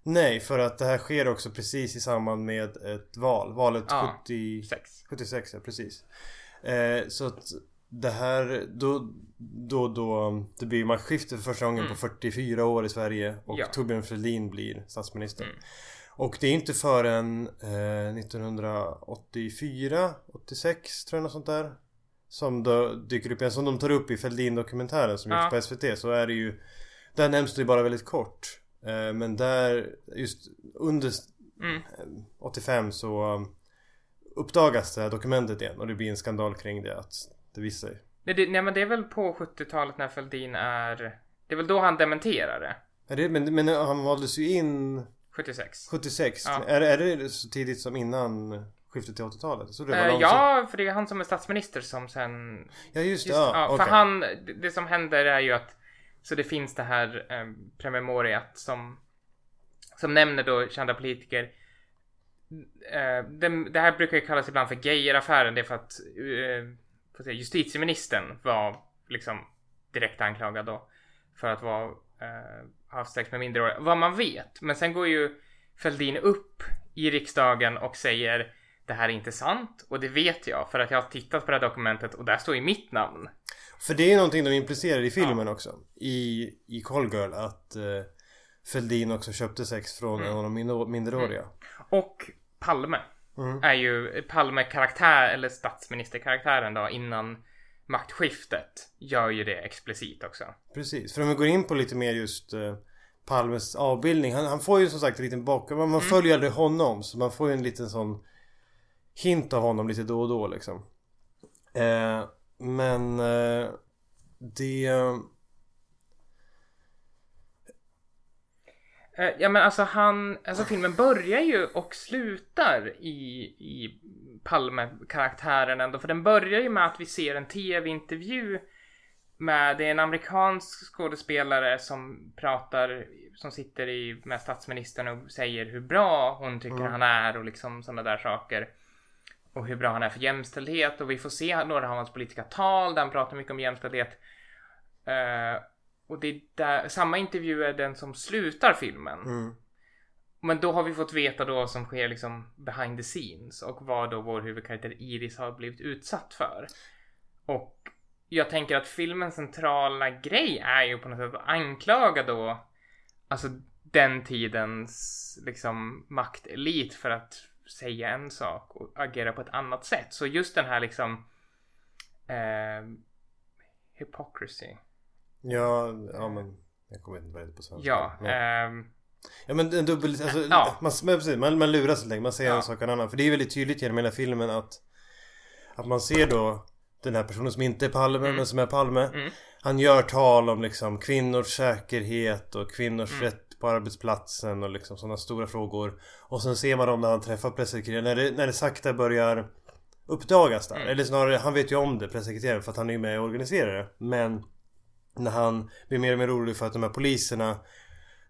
Speaker 1: Nej för att det här sker också precis i samband med ett val Valet
Speaker 2: Ja.
Speaker 1: 70
Speaker 2: Sex.
Speaker 1: 76 ja, precis. Eh, så att det här, då, då, då, det blir maktskifte för första gången på 44 år i Sverige och
Speaker 2: Mm. Ja.
Speaker 1: Torbjörn Fälldin blir statsminister.
Speaker 2: Mm.
Speaker 1: Och det är inte förrän eh, 1984, 86 tror jag något sånt där. Som då dyker upp igen, som de tar upp i Fälldin-dokumentären som
Speaker 2: Ja.
Speaker 1: gick på SVT så är det ju Där nämns det ju bara väldigt kort. Eh, men där, just under
Speaker 2: Mm.
Speaker 1: 85 så um, uppdagas det här dokumentet igen och det blir en skandal kring det att det visar sig.
Speaker 2: Nej, men det är väl på 70-talet när Fälldin är... Det är väl då han dementerar det.
Speaker 1: Är det, men, men han valdes ju in
Speaker 2: 76.
Speaker 1: 76.
Speaker 2: Ja.
Speaker 1: Är, är det så tidigt som innan skiftet till 80-talet? Så det var
Speaker 2: Eh, ja, för det är han som är statsminister som sen
Speaker 1: ja just det.
Speaker 2: Just,
Speaker 1: Ja,
Speaker 2: ja,
Speaker 1: okej.
Speaker 2: För han, det som händer är ju att så det finns det här eh, promemoriat som som nämner då kända politiker. Eh, det, det här brukar ju kallas ibland för Geijeraffären. Det är för att eh, får säga, justitieministern var liksom direkt anklagad då för att vara eh, haft sex med minderåriga. Vad man vet. Men sen går ju Fälldin upp i riksdagen och säger det här är inte sant och det vet jag för att jag har tittat på det här dokumentet och där står ju mitt namn.
Speaker 1: För det är någonting de implicerar i filmen också. I, i Call Girl att eh, Fälldin också köpte sex från en av de minder- minderåriga.
Speaker 2: Och Palme
Speaker 1: Mm.
Speaker 2: är ju Palme-karaktär eller statsministerkaraktären då innan maktskiftet gör ju det explicit också.
Speaker 1: Precis, för om vi går in på lite mer just eh, Palmes avbildning. Han, han får ju som sagt en liten bakgrund. Man, man följer aldrig honom. Så man får ju en liten sån hint av honom lite då och då liksom. Eh, men eh, det...
Speaker 2: Eh, Ja men alltså han, alltså filmen börjar ju och slutar i, i Palme-karaktären ändå. För den börjar ju med att vi ser en tv-intervju med, det är en amerikansk skådespelare som pratar, som sitter i, med statsministern och säger hur bra hon tycker han är och liksom sådana där saker. Och hur bra han är för jämställdhet och vi får se några av hans politiska tal där han pratar mycket om jämställdhet. Eh, och det är där, samma intervju är den som slutar filmen.
Speaker 1: Mm,
Speaker 2: Men då har vi fått veta då vad som sker liksom behind the scenes och vad då vår huvudkaraktär Iris har blivit utsatt för. Och jag tänker att filmens centrala grej är ju på något sätt att anklaga då alltså den tidens liksom maktelit för att säga en sak och agera på ett annat sätt. Så just den här liksom eh, hypocrisy.
Speaker 1: ja, ja men... Jag kommer inte vad det på svenska.
Speaker 2: Ja,
Speaker 1: Men,
Speaker 2: ehm,
Speaker 1: ja men en dubbel... Alltså,
Speaker 2: Ja.
Speaker 1: man, precis, man, man luras länge. Man säger
Speaker 2: Ja.
Speaker 1: en sak och en annan. För det är väldigt tydligt genom hela filmen att... Att man ser då den här personen som inte är Palme men som är Palme.
Speaker 2: Mm.
Speaker 1: Han gör tal om liksom kvinnors säkerhet och kvinnors
Speaker 2: Mm.
Speaker 1: rätt på arbetsplatsen och liksom sådana stora frågor. Och sen ser man dem när han träffar pressekreteraren. När det, när det sakta börjar uppdagas där.
Speaker 2: Mm.
Speaker 1: Eller snarare, han vet ju om det, pressekreteraren, för att han är ju med och organiserar det. Men när han blir mer och mer orolig för att de här poliserna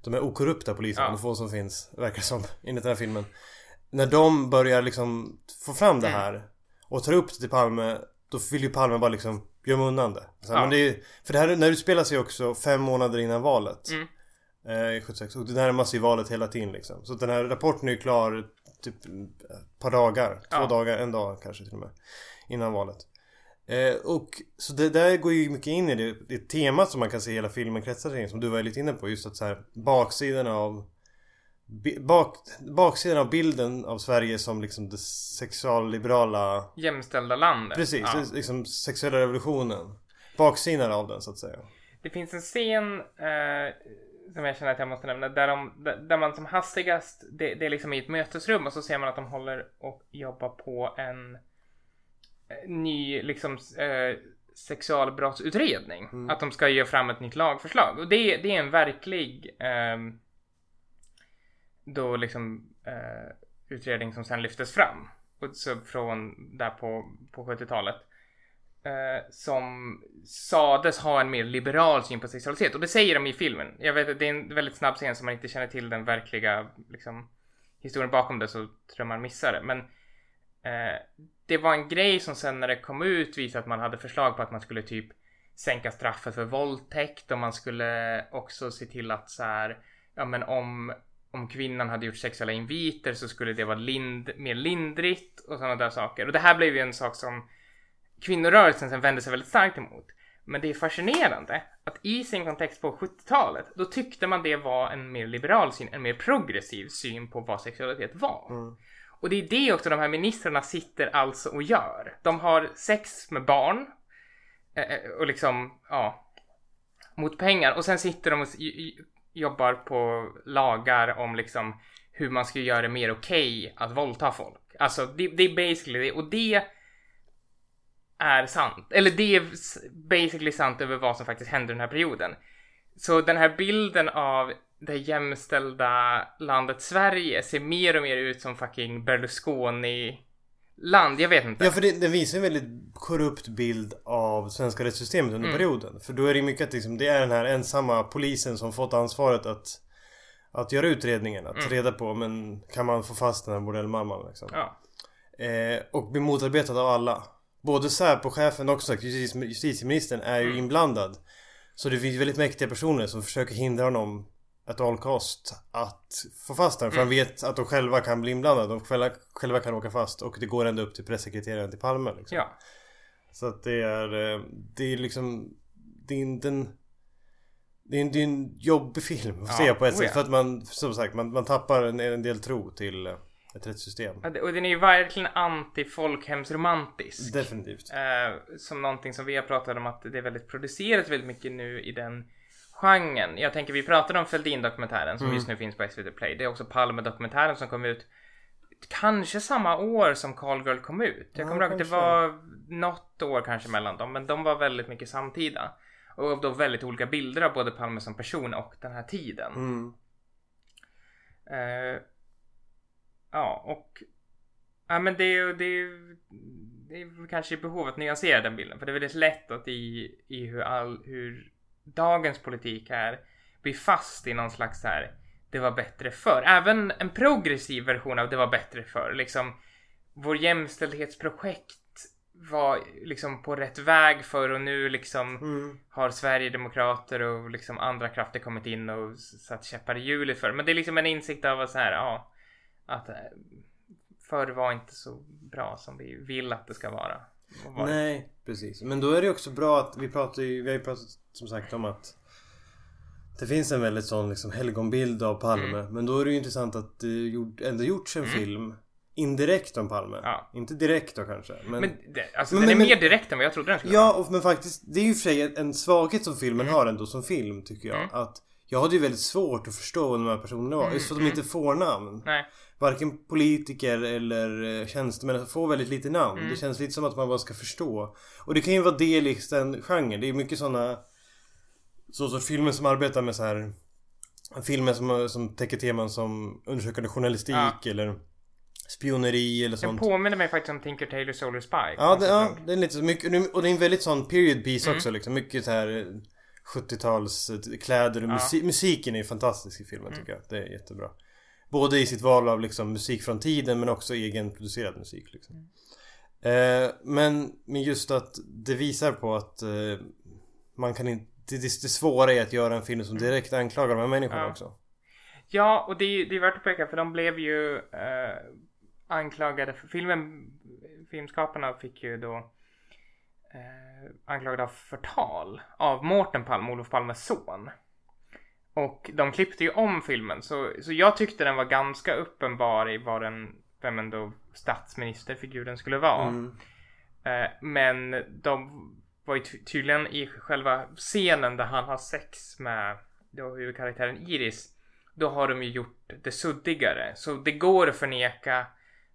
Speaker 1: De här okorrupta poliserna,
Speaker 2: Ja.
Speaker 1: de få som finns, verkar som, (laughs) enligt den här filmen. När de börjar liksom få fram det
Speaker 2: Mm.
Speaker 1: här och tar upp det till Palme Då vill ju Palme bara liksom gömma undan det. Så,
Speaker 2: Ja.
Speaker 1: men det är, för det här när det utspelar sig också fem månader innan valet.
Speaker 2: Mm.
Speaker 1: Eh, i 76. Och det närmar sig valet hela tiden liksom. Så den här rapporten är ju klar typ ett par dagar. Två
Speaker 2: Ja.
Speaker 1: dagar, en dag kanske till och med. Innan valet. Eh, och så det där går ju mycket in i det, det temat som man kan se hela filmen kretsar kring. Som du var lite inne på. Just att så här baksidan av Bak, baksidan av bilden av Sverige som liksom det sexualliberala
Speaker 2: Jämställda landet.
Speaker 1: Precis,
Speaker 2: Ja.
Speaker 1: liksom sexuella revolutionen Baksidan av den så att säga
Speaker 2: Det finns en scen eh, som jag känner att jag måste nämna där, de, där, man som hastigast, det, det är liksom i ett mötesrum och så ser man att de håller och jobbar på en eh, ny liksom eh, sexualbrottsutredning.
Speaker 1: Mm.
Speaker 2: Att de ska ge fram ett nytt lagförslag. Och det, det är en verklig ehm, då liksom eh, utredning som sen lyftes fram. Och så från där på, på 70-talet. Eh, som sades ha en mer liberal syn på sexualitet. Och det säger de i filmen. Jag vet att det är en väldigt snabb scen som man inte känner till den verkliga liksom, historien bakom det så tror jag man missar det. Men eh, det var en grej som sen när det kom ut visade att man hade förslag på att man skulle typ sänka straffet för våldtäkt och man skulle också se till att så här, ja men om om kvinnan hade gjort sexuella inviter så skulle det vara lind, mer lindrigt och sådana där saker. Och det här blev ju en sak som kvinnorörelsen sen vände sig väldigt starkt emot. Men det är fascinerande att i sin kontext på 70-talet, då tyckte man det var en mer liberal syn, en mer progressiv syn på vad sexualitet var.
Speaker 1: Mm.
Speaker 2: Och det är det också de här ministrarna sitter alltså och gör. De har sex med barn eh, och liksom, ja, mot pengar. Och sen sitter de och jobbar på lagar om liksom hur man ska göra det mer okej att våldta folk. Alltså det, det är basically det. Och det är sant. Eller det är basically sant över vad som faktiskt hände den här perioden. Så den här bilden av det jämställda landet Sverige ser mer och mer ut som fucking Berlusconi land. Jag vet inte.
Speaker 1: Ja för det, den visar en väldigt korrupt bild av svenska rättssystemet under
Speaker 2: Mm.
Speaker 1: perioden. För då är det mycket att liksom, det är den här ensamma polisen som fått ansvaret att Att göra utredningen, att
Speaker 2: Mm.
Speaker 1: reda på men kan man få fast den här bordellmamman liksom.
Speaker 2: Ja.
Speaker 1: Eh, och blir motarbetad av alla. Både Säpo-chefen och justitieministern är ju
Speaker 2: Mm.
Speaker 1: inblandad. Så det finns väldigt mäktiga personer som försöker hindra honom at all cost att få fast den. För
Speaker 2: Mm.
Speaker 1: han vet att de själva kan bli inblandade. De själva, själva kan åka fast. Och det går ända upp till pressekreteraren till Palme. Liksom.
Speaker 2: Ja.
Speaker 1: Så att det är, eh, det är liksom, det är inte en det är en, det är en jobbig film att
Speaker 2: Ja,
Speaker 1: se på ett
Speaker 2: oh
Speaker 1: sätt.
Speaker 2: ja.
Speaker 1: För att man, som sagt, man, man tappar en, en del tro till eh, ett rättssystem.
Speaker 2: Och den är ju verkligen anti-folkhemsromantisk.
Speaker 1: Definitivt.
Speaker 2: Eh, som någonting som vi har pratat om att det är väldigt producerat väldigt mycket nu i den genren. Jag tänker vi pratade om Fälldin-dokumentären som
Speaker 1: Mm.
Speaker 2: just nu finns på SVT Play. Det är också Palme-dokumentären som kom ut kanske samma år som Call Girl kom ut. Jag
Speaker 1: Ja,
Speaker 2: kommer ihåg att det var något år kanske mellan dem, men de var väldigt mycket samtida. Och då väldigt olika bilder av både Palme som person och den här tiden.
Speaker 1: Mm.
Speaker 2: Eh, ja, och... Ja, men det är ju... Det är, det är kanske i behov att nyansera den bilden. För det är väldigt lätt att i, i hur, all, hur dagens politik är blir fast i någon slags så här det var bättre förr. Även en progressiv version av det var bättre förr. Liksom vår jämställdhetsprojekt var liksom på rätt väg för och nu liksom
Speaker 1: Mm.
Speaker 2: har Sverigedemokrater och liksom andra krafter kommit in och satt käppar i hjulet för. Men det är liksom en insikt av att så här, ja, att eh, förr var inte så bra som vi vill att det ska vara.
Speaker 1: Nej, precis. Men då är det också bra att vi pratar ju, vi har ju pratat som sagt om att det finns en väldigt sån liksom helgonbild av Palme.
Speaker 2: Mm.
Speaker 1: Men då är det ju intressant att det gjort, ändå gjorts en film indirekt om Palme.
Speaker 2: Ja.
Speaker 1: Inte direkt då kanske. Men,
Speaker 2: Men det, alltså
Speaker 1: Men-
Speaker 2: den är
Speaker 1: men-
Speaker 2: mer direkt än vad jag trodde den skulle vara.
Speaker 1: ja, men faktiskt det är ju för sig en svaghet som filmen har ändå som film tycker jag.
Speaker 2: Mm.
Speaker 1: Att jag hade ju väldigt svårt att förstå vad de här personerna var.
Speaker 2: Mm,
Speaker 1: Just för att de inte får namn.
Speaker 2: Nej.
Speaker 1: Varken politiker eller eh, tjänstemän får väldigt lite namn.
Speaker 2: Mm.
Speaker 1: Det känns lite som att man bara ska förstå. Och det kan ju vara del i den genren. Det är mycket sådana så sorts filmer som arbetar med så här Filmer som, som täcker teman som undersökande journalistik
Speaker 2: Ja.
Speaker 1: eller spioneri eller
Speaker 2: Den
Speaker 1: sånt.
Speaker 2: påminner mig faktiskt om Tinker Tailor Solar Spy.
Speaker 1: Ja, det,
Speaker 2: konstigt
Speaker 1: ja, det är lite så mycket, och det är en väldigt sån period piece
Speaker 2: Mm.
Speaker 1: också liksom. Mycket så här eh, 70-tals eh, kläder och
Speaker 2: Ja.
Speaker 1: musik, musiken är fantastisk i filmen
Speaker 2: Mm.
Speaker 1: tycker jag. Det är jättebra. Både i sitt val av liksom musik från tiden men också egenproducerad musik liksom.
Speaker 2: Mm.
Speaker 1: Eh, men, men just att det visar på att eh, man kan inte det, det, det svåra är att göra en film som direkt anklagar de här människorna
Speaker 2: Mm. Ja.
Speaker 1: också.
Speaker 2: Ja, och det är, det är värt att peka för de blev ju eh, anklagade för filmen. Filmskaparna fick ju då eh, anklagade av förtal av Mårten Palme, Olof Palmes son. Och de klippte ju om filmen så, så jag tyckte den var ganska uppenbar i vad den, vem ändå statsministerfiguren skulle vara.
Speaker 1: Mm.
Speaker 2: Eh, men de var ju ty- tydligen i själva scenen där han har sex med då huvudkaraktären Iris. Då har de ju gjort det suddigare. Så det går att förneka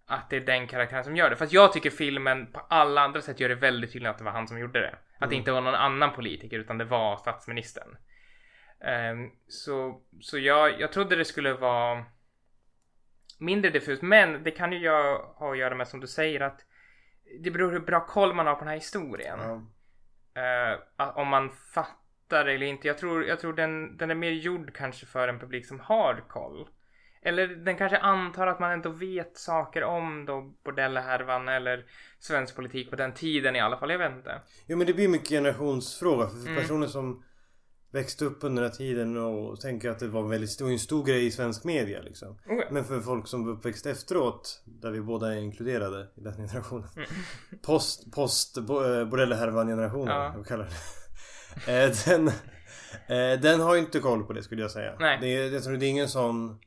Speaker 2: att det är den karaktären som gör det. Fast jag tycker filmen på alla andra sätt gör det väldigt tydligt att det var han som gjorde det. Att det inte var någon annan politiker utan det var statsministern. Ehm, så så jag, jag trodde det skulle vara mindre diffust. Men det kan ju jag ha att göra med som du säger att det beror hur bra koll man har på den här historien. Eh, att- om man fattar eller inte. Jag tror, jag tror den, den är mer gjord kanske för en publik som har koll. Eller den kanske antar att man ändå vet saker om då bordellhärvan eller svensk politik på den tiden i alla fall. Jag vet inte.
Speaker 1: Jo men det blir mycket generationsfråga för
Speaker 2: Mm.
Speaker 1: personer som växte upp under den här tiden och tänker att det var en väldigt stor, en stor grej i svensk media liksom.
Speaker 2: Oh, ja.
Speaker 1: Men för folk som uppväxt efteråt, där vi båda är inkluderade i den (laughs) generationen.
Speaker 2: Mm.
Speaker 1: Post, post, eh, bordellhärvan generationen,
Speaker 2: Ja.
Speaker 1: vad kallar det. (laughs) Eh, den, eh, den har ju inte koll på det skulle jag säga.
Speaker 2: Nej.
Speaker 1: Det jag tror det är ingen sån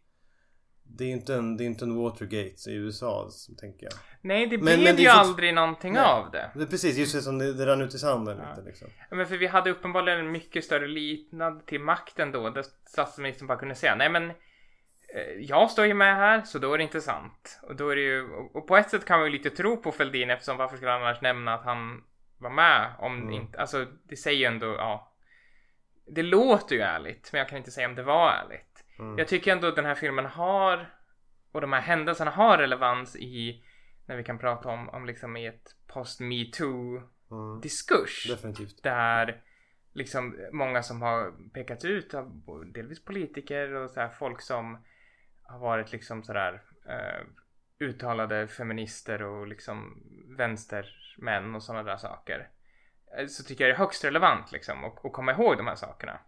Speaker 1: det är inte en, det är inte en Watergate i USA tänker jag.
Speaker 2: Nej, det
Speaker 1: Men-
Speaker 2: blev
Speaker 1: men det
Speaker 2: ju aldrig någonting
Speaker 1: Nej.
Speaker 2: av det.
Speaker 1: Det precis, just det som det, det rann ut i sanden
Speaker 2: Ja.
Speaker 1: lite liksom.
Speaker 2: Ja, Men för vi hade uppenbarligen en mycket större lydnad till makten då. Där statsministern bara kunde säga nej men eh, jag står ju med här så då är det inte sant. Och då är det ju, och och på ett sätt kan man ju lite tro på Fälldin eftersom varför skulle han annars nämna att han var med om
Speaker 1: Mm.
Speaker 2: inte, alltså det säger ju ändå, ja. Det låter ju ärligt men jag kan inte säga om det var ärligt.
Speaker 1: Mm.
Speaker 2: Jag tycker ändå att den här filmen har och de här händelserna har relevans i när vi kan prata om, om liksom i ett post metoo
Speaker 1: Mm.
Speaker 2: diskurs
Speaker 1: Definitivt.
Speaker 2: där liksom många som har pekats ut av delvis politiker och så här folk som har varit liksom sådär eh, uttalade feminister och liksom vänstermän och sådana där saker. Eh, Så tycker jag det är högst relevant liksom att komma ihåg de här sakerna.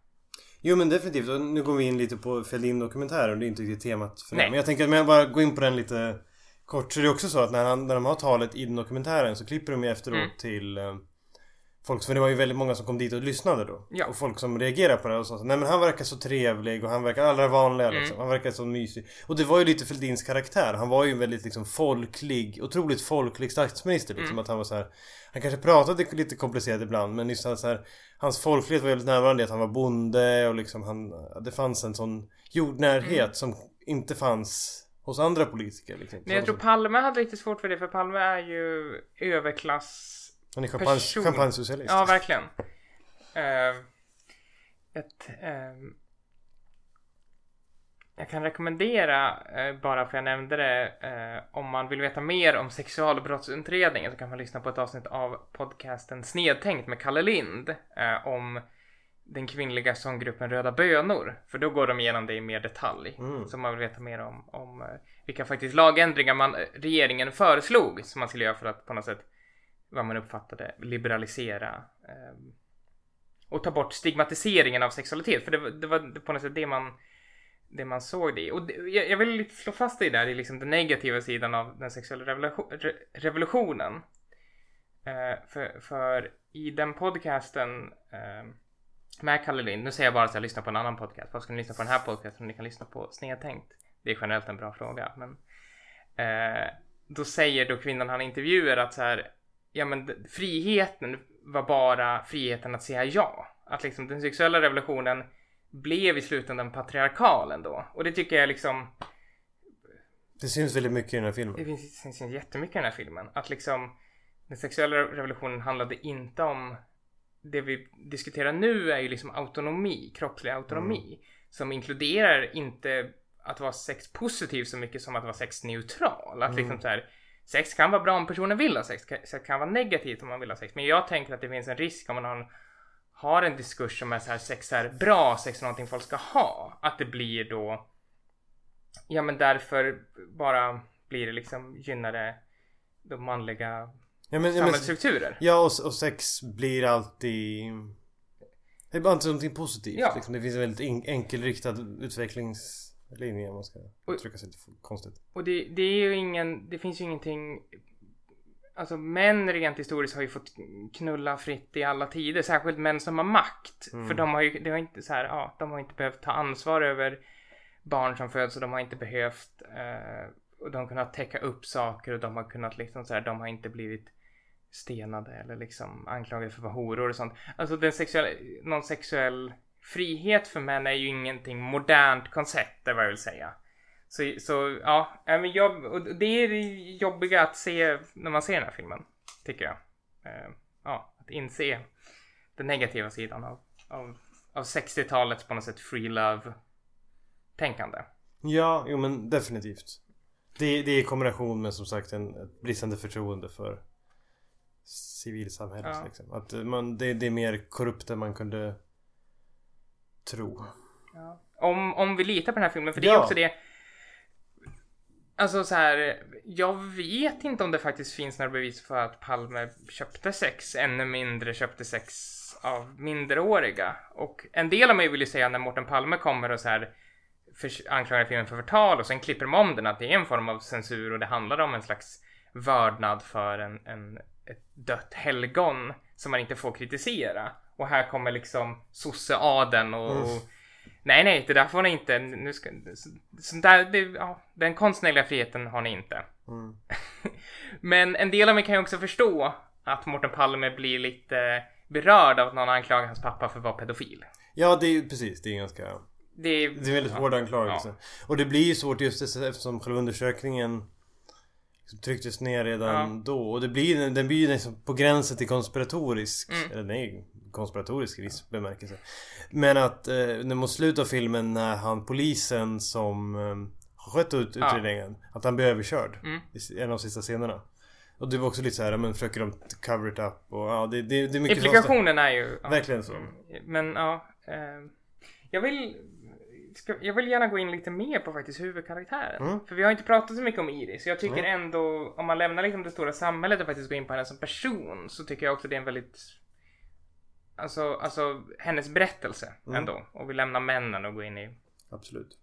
Speaker 1: Jo men definitivt. Och nu går vi in lite på Fälldin-dokumentären. Det är inte riktigt temat för.
Speaker 2: Nej.
Speaker 1: Men jag tänker att jag bara går in på den lite kort. Så är det också så att när, han, när de har talet i den dokumentären så klipper de ju efteråt
Speaker 2: Mm.
Speaker 1: till eh, Folk, för det var ju väldigt många som kom dit och lyssnade då.
Speaker 2: Ja.
Speaker 1: Och folk som reagerade på det och sa Nej men han verkar så trevlig och han verkar allra vanliga
Speaker 2: Mm.
Speaker 1: liksom. Han verkar så mysig. Och det var ju lite Fälldins karaktär. Han var ju en väldigt liksom folklig, otroligt folklig statsminister liksom.
Speaker 2: Mm.
Speaker 1: Att han var så här. Han kanske pratade lite komplicerat ibland men just så här, Hans folklighet var väldigt närvarande att han var bonde och liksom han Det fanns en sån jordnärhet
Speaker 2: Mm.
Speaker 1: som inte fanns hos andra politiker liksom.
Speaker 2: Men jag tror Palme hade lite svårt för det för Palme är ju överklass
Speaker 1: Han är champagne, champagnesocialist.
Speaker 2: Ja, verkligen. Eh, ett, ehm, jag kan rekommendera, eh, bara för jag nämnde det, eh, om man vill veta mer om sexualbrottsutredningen så kan man lyssna på ett avsnitt av podcasten Snedtänkt med Kalle Lind om den kvinnliga sånggruppen Röda Bönor. För då går de igenom det i mer detalj.
Speaker 1: Mm.
Speaker 2: Så man vill veta mer om, om vilka faktiskt lagändringar man, regeringen föreslog som man skulle göra för att på något sätt vad man uppfattade liberalisera eh, och ta bort stigmatiseringen av sexualitet. För det, var- det var på något sätt det man det man såg det i. Och det, jag, jag vill slå fast det där i liksom den negativa sidan av den sexuella revolution, re, revolutionen. Eh, för, för i den podcasten eh, med Kalle Lind, nu säger jag bara att jag lyssnar på en annan podcast. Vad ska ni lyssna på den här podcasten om ni kan lyssna på Snedtänkt? Det är generellt en bra fråga. Men, eh, då säger då kvinnan han intervjuar att så här, ja men friheten var bara friheten att säga ja. Att liksom den sexuella revolutionen blev i slutändan patriarkal ändå. Och det tycker jag liksom,
Speaker 1: Det syns väldigt mycket i den här filmen.
Speaker 2: det finns, det finns jättemycket i den här filmen. Att liksom den sexuella revolutionen handlade inte om det vi diskuterar nu är ju liksom autonomi, kroppslig autonomi. Som inkluderar inte att vara sexpositiv så mycket som att vara sexneutral. Att
Speaker 1: Mm.
Speaker 2: liksom så här, sex kan vara bra om personen vill ha sex, sex kan vara negativt om man vill ha sex. Men jag tänker att det finns en risk om man har, har en diskurs som är så här, sex är bra, sex är någonting folk ska ha. Att det blir då, ja men därför bara blir det liksom gynnade de manliga
Speaker 1: Ja men,
Speaker 2: samhällsstrukturer.
Speaker 1: ja och, och sex blir alltid... Det är bara inte någonting positivt
Speaker 2: Ja.
Speaker 1: liksom. Det finns en väldigt en, enkelriktad utvecklingslinje om man ska
Speaker 2: Och-
Speaker 1: uttrycka sig lite konstigt.
Speaker 2: Och det, det är ju ingen, det finns ju ingenting Alltså män rent historiskt har ju fått knulla fritt i alla tider, särskilt män som har makt.
Speaker 1: Mm.
Speaker 2: För de har ju, det har inte så här, ja, de har inte behövt ta ansvar över barn som föds och de har inte behövt, eh, och de har kunnat täcka upp saker och de har kunnat liksom så här, de har inte blivit stenade eller liksom anklagade för att vara horor och sånt. Alltså den sexuella, någon sexuell frihet för män är ju ingenting modernt koncept, det vad jag vill säga. Så, så ja, men jag, och det är det jobbiga att se när man ser den här filmen. Tycker jag. Eh, ja, att inse den negativa sidan av, av, av 60-talets på något sätt free love tänkande.
Speaker 1: Ja, jo men definitivt. Det, det är i kombination med som sagt en ett bristande förtroende för civilsamhället
Speaker 2: Ja.
Speaker 1: liksom. Att man, det, det är mer korrupt än man kunde tro.
Speaker 2: Ja. Om, om vi litar på den här filmen, för det är
Speaker 1: Ja.
Speaker 2: också det. Alltså så här, jag vet inte om det faktiskt finns några bevis för att Palme köpte sex, ännu mindre köpte sex av minderåriga. Och en del av mig vill ju säga när Mårten Palme kommer och så här för, anklagar filmen för förtal och sen klipper de om den att det är en form av censur och det handlar om en slags vördnad för en, en, ett dött helgon som man inte får kritisera. Och här kommer liksom sosseadeln och,
Speaker 1: Mm.
Speaker 2: och Nej, nej, det där får ni inte. Nu ska, så, så där, det, ja, den konstnärliga friheten har ni inte.
Speaker 1: Mm. (laughs)
Speaker 2: Men en del av mig kan ju också förstå att Mårten Palme blir lite berörd av att någon anklagar hans pappa för att vara pedofil.
Speaker 1: Ja, det är ju precis. Det är ganska...
Speaker 2: Det är,
Speaker 1: Det är en väldigt
Speaker 2: ja.
Speaker 1: hård anklagelse. Och det blir ju svårt just eftersom själva undersökningen liksom trycktes ner redan
Speaker 2: Ja.
Speaker 1: då. Och det blir, den blir ju liksom på gränsen till konspiratorisk.
Speaker 2: Mm.
Speaker 1: Eller nej, konspiratorisk i viss bemärkelse. Men att eh, mot slutet av filmen när han polisen som eh, skött ut
Speaker 2: Ja.
Speaker 1: utredningen. Att han blir överkörd.
Speaker 2: Mm.
Speaker 1: I en av de sista scenerna. Och det var också lite så här, men försöker de cover it up och ja, det, det, det är mycket
Speaker 2: Implikationen är ju... Ja,
Speaker 1: Verkligen så.
Speaker 2: Mm. Men ja. Eh, jag vill... Ska, jag vill gärna gå in lite mer på faktiskt huvudkaraktären.
Speaker 1: Mm.
Speaker 2: För vi har inte pratat så mycket om Iris. Jag tycker
Speaker 1: Mm.
Speaker 2: ändå, om man lämnar liksom det stora samhället och faktiskt går in på henne som person. Så tycker jag också det är en väldigt... Alltså, alltså hennes berättelse
Speaker 1: Mm.
Speaker 2: ändå. Och vi lämnar männen och går in i
Speaker 1: Absolut.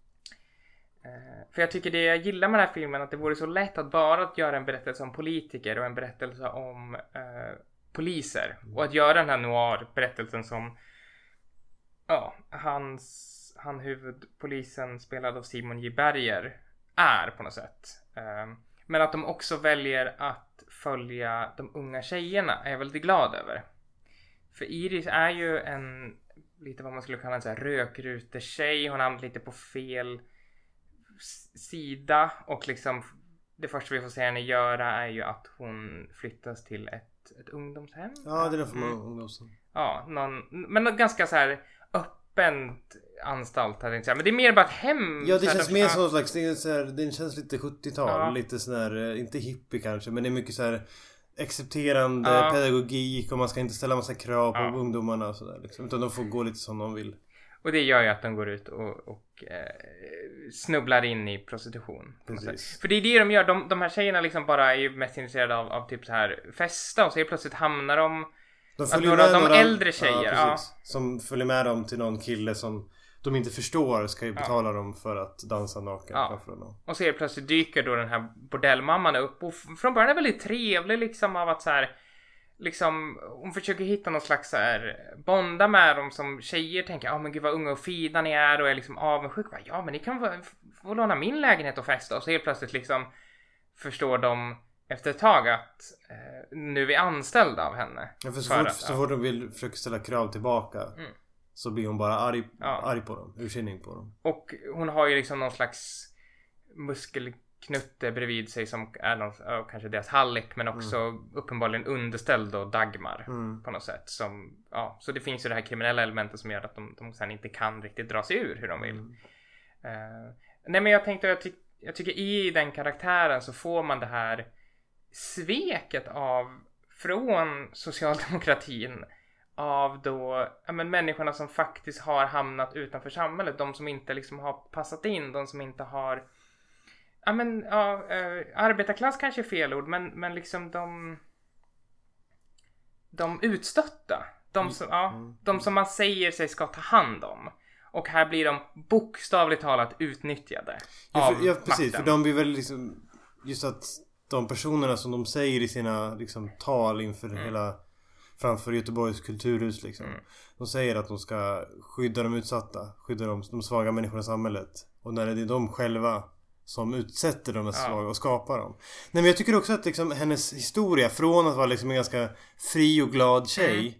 Speaker 2: Eh, För jag tycker det jag gillar med den här filmen att det vore så lätt att bara göra en berättelse om politiker och en berättelse om eh, poliser. Och att göra den här noir-berättelsen som ja, hans, han huvudpolisen spelad av Simon J. Berger är på något sätt. Eh, men att de också väljer att följa de unga tjejerna är jag väldigt glad över. För Iris är ju en lite vad man skulle kalla en sån här rökrutetjej. Hon hamnar lite på fel sida och liksom det första vi får se henne göra är ju att hon flyttas till ett, ett ungdomshem.
Speaker 1: Ja, det är därför man
Speaker 2: Mm.
Speaker 1: ungdoms...
Speaker 2: Ja, någon, men något ganska så här öppent anstalt hade jag inte. Men det är mer bara ett hem.
Speaker 1: Ja det
Speaker 2: så
Speaker 1: känns
Speaker 2: de-
Speaker 1: mer som någon slags, det, är så här, det känns lite 70-tal,
Speaker 2: Ja.
Speaker 1: lite sån här, eh, inte hippie kanske men det är mycket så här accepterande
Speaker 2: Ja.
Speaker 1: pedagogik och man ska inte ställa massa krav på
Speaker 2: Ja.
Speaker 1: ungdomarna och sådär liksom. Utan de får gå lite som de vill.
Speaker 2: Och det gör ju att de går ut och, och eh, snubblar in i prostitution. För det är det de gör. De, de här tjejerna liksom bara är ju mest intresserade av, av typ så här festa och så helt plötsligt hamnar de
Speaker 1: De
Speaker 2: Att några av de äldre tjejer, ja.
Speaker 1: precis. Som följer med dem till någon kille som de inte förstår ska ju betala dem för att dansa naken
Speaker 2: Ja.
Speaker 1: framför honom.
Speaker 2: Och så helt plötsligt dyker då den här bordellmamman upp och från början är väldigt trevlig liksom av att så här Liksom hon försöker hitta någon slags så här bonda med dem som tjejer tänker ja men gud vad unga och fina ni är och är liksom avundsjuka. Bara, Ja men ni kan få, låna min lägenhet och festa och så helt plötsligt liksom förstår de efter ett tag att eh, nu är vi anställda av henne.
Speaker 1: Ja, för så, fort,
Speaker 2: att,
Speaker 1: så
Speaker 2: ja.
Speaker 1: fort de vill försöka ställa krav tillbaka
Speaker 2: Mm.
Speaker 1: Så blir hon bara arg,
Speaker 2: Ja.
Speaker 1: arg på dem. Ursinnig på dem.
Speaker 2: Och hon har ju liksom någon slags muskelknutte bredvid sig som är någon, kanske deras hallick men också uppenbarligen underställd då Dagmar
Speaker 1: Mm.
Speaker 2: på något sätt. Som, ja, så det finns ju det här kriminella elementet som gör att de, de sen inte kan riktigt dra sig ur hur de vill.
Speaker 1: Mm.
Speaker 2: Eh, Nej men jag tänkte, jag, ty jag tycker i den karaktären så får man det här sveket av från socialdemokratin av då, ja men människorna som faktiskt har hamnat utanför samhället. De som inte liksom har passat in, de som inte har Ja men, ja, äh, arbetarklass kanske är fel ord, men, men liksom de de utstötta. De som, ja,
Speaker 1: Mm.
Speaker 2: de som man säger sig ska ta hand om. Och här blir de bokstavligt talat utnyttjade.
Speaker 1: Ja, för, ja precis,
Speaker 2: makten.
Speaker 1: för de blir väl liksom Just att de personerna som de säger i sina liksom, tal inför
Speaker 2: Mm.
Speaker 1: hela Framför Göteborgs kulturhus liksom
Speaker 2: Mm.
Speaker 1: De säger att de ska skydda de utsatta Skydda de, de svaga människorna i samhället Och när det är de själva som utsätter de här
Speaker 2: Ja.
Speaker 1: svaga och skapar dem Nej men jag tycker också att liksom, hennes historia från att vara liksom en ganska fri och glad tjej
Speaker 2: Mm.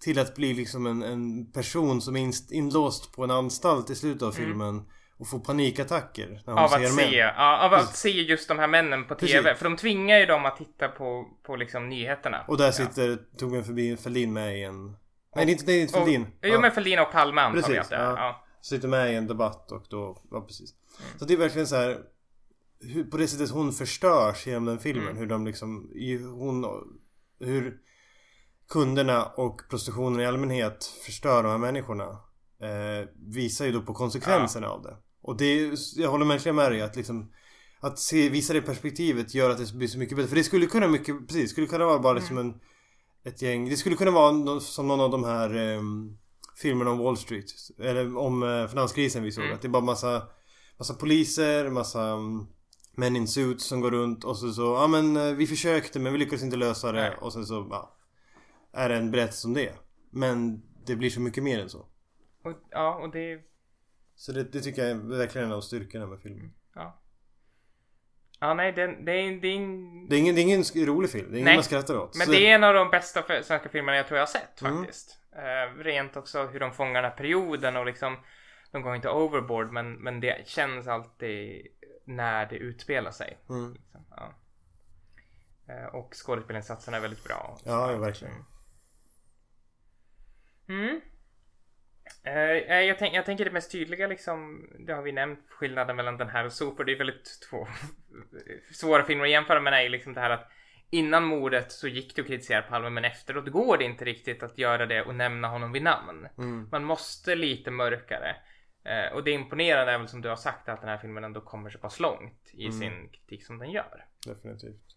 Speaker 1: Till att bli liksom en, en person som är inlåst på en anstalt i slutet av
Speaker 2: Mm.
Speaker 1: Och får panikattacker när hon
Speaker 2: Av
Speaker 1: ser
Speaker 2: att,
Speaker 1: män.
Speaker 2: se, ja, av att se just de här männen på TV.
Speaker 1: Precis.
Speaker 2: För de tvingar ju dem att titta på, på liksom nyheterna.
Speaker 1: Och där
Speaker 2: Ja.
Speaker 1: sitter Torbjörn Fälldin, Fälldin med i en... Nej det är inte, det är inte Fälldin.
Speaker 2: Jo men Fälldin och Palme antar
Speaker 1: Precis,
Speaker 2: jag att det är.
Speaker 1: ja.
Speaker 2: Ja.
Speaker 1: Sitter med i en debatt och då... Ja precis.
Speaker 2: Mm.
Speaker 1: Så det är verkligen så här... Hur, på det sättet hon förstörs genom den filmen.
Speaker 2: Mm.
Speaker 1: Hur de liksom... Hon... Hur kunderna och prostitutionen i allmänhet förstör de här människorna. Eh, visar ju då på konsekvenserna av det. Och det är, jag håller verkligen med dig att liksom att se, visa det perspektivet gör att det blir så mycket bättre. För det skulle kunna mycket, precis, skulle kunna vara bara liksom en ett gäng. Det skulle kunna vara som någon av de här ehm, filmerna om Wall Street. Eller om eh, finanskrisen vi såg.
Speaker 2: Mm.
Speaker 1: Att det är bara massa, massa poliser, massa um, män in suits som går runt och så så, ja men eh, vi försökte men vi lyckades inte lösa det.
Speaker 2: Nej.
Speaker 1: Och sen så, ja. Är det en berättelse om det. Men det blir så mycket mer än så.
Speaker 2: Och, ja, och det...
Speaker 1: Så det, det tycker jag är verkligen en av styrkorna med filmen.
Speaker 2: Ja. Ja, nej, det, det, är, det är en...
Speaker 1: Det är ingen, det är ingen rolig film. Det är ingen
Speaker 2: Nej.
Speaker 1: man skrattar åt.
Speaker 2: Men
Speaker 1: Så-
Speaker 2: det är en av de bästa för- svenska filmerna jag tror jag har sett
Speaker 1: Mm.
Speaker 2: faktiskt. Eh, rent också hur de fångar den här perioden och liksom de går inte overboard men, men det känns alltid när det utspelar sig.
Speaker 1: Mm.
Speaker 2: Liksom. Ja. Eh, och skådespelinsatserna är väldigt bra.
Speaker 1: Ja, ja, verkligen.
Speaker 2: Mm. Eh, jag, tänk, jag tänker det mest tydliga liksom, det har vi nämnt, skillnaden mellan den här och Sopor. Det är väldigt två (laughs) svåra filmer att jämföra men är liksom det här att innan mordet så gick det att kritisera Palme men efteråt går det inte riktigt att göra det och nämna honom vid namn.
Speaker 1: Mm.
Speaker 2: Man måste lite mörkare. Eh, och det imponerande är väl som du har sagt att den här filmen ändå kommer så pass långt i
Speaker 1: Mm.
Speaker 2: sin kritik som den gör.
Speaker 1: Definitivt.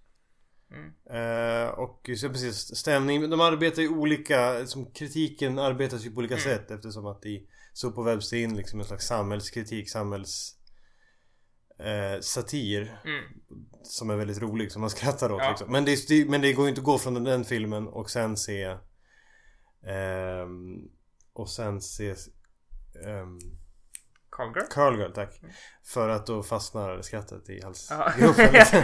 Speaker 2: Mm.
Speaker 1: Eh, och så precis, stämning. De arbetar ju olika, som kritiken arbetas ju på olika
Speaker 2: Mm.
Speaker 1: sätt eftersom att i så på webbs det in liksom en slags samhällskritik, samhälls eh, satir
Speaker 2: Mm.
Speaker 1: som är väldigt rolig som man skrattar åt
Speaker 2: Ja.
Speaker 1: liksom. men, det, det, men det går ju inte att gå från den, den filmen och sen se ehm, och sen se um,
Speaker 2: Call Girl?
Speaker 1: Tack. För att då fastnar skrattet i
Speaker 2: Ja.
Speaker 1: halsgropen. (laughs)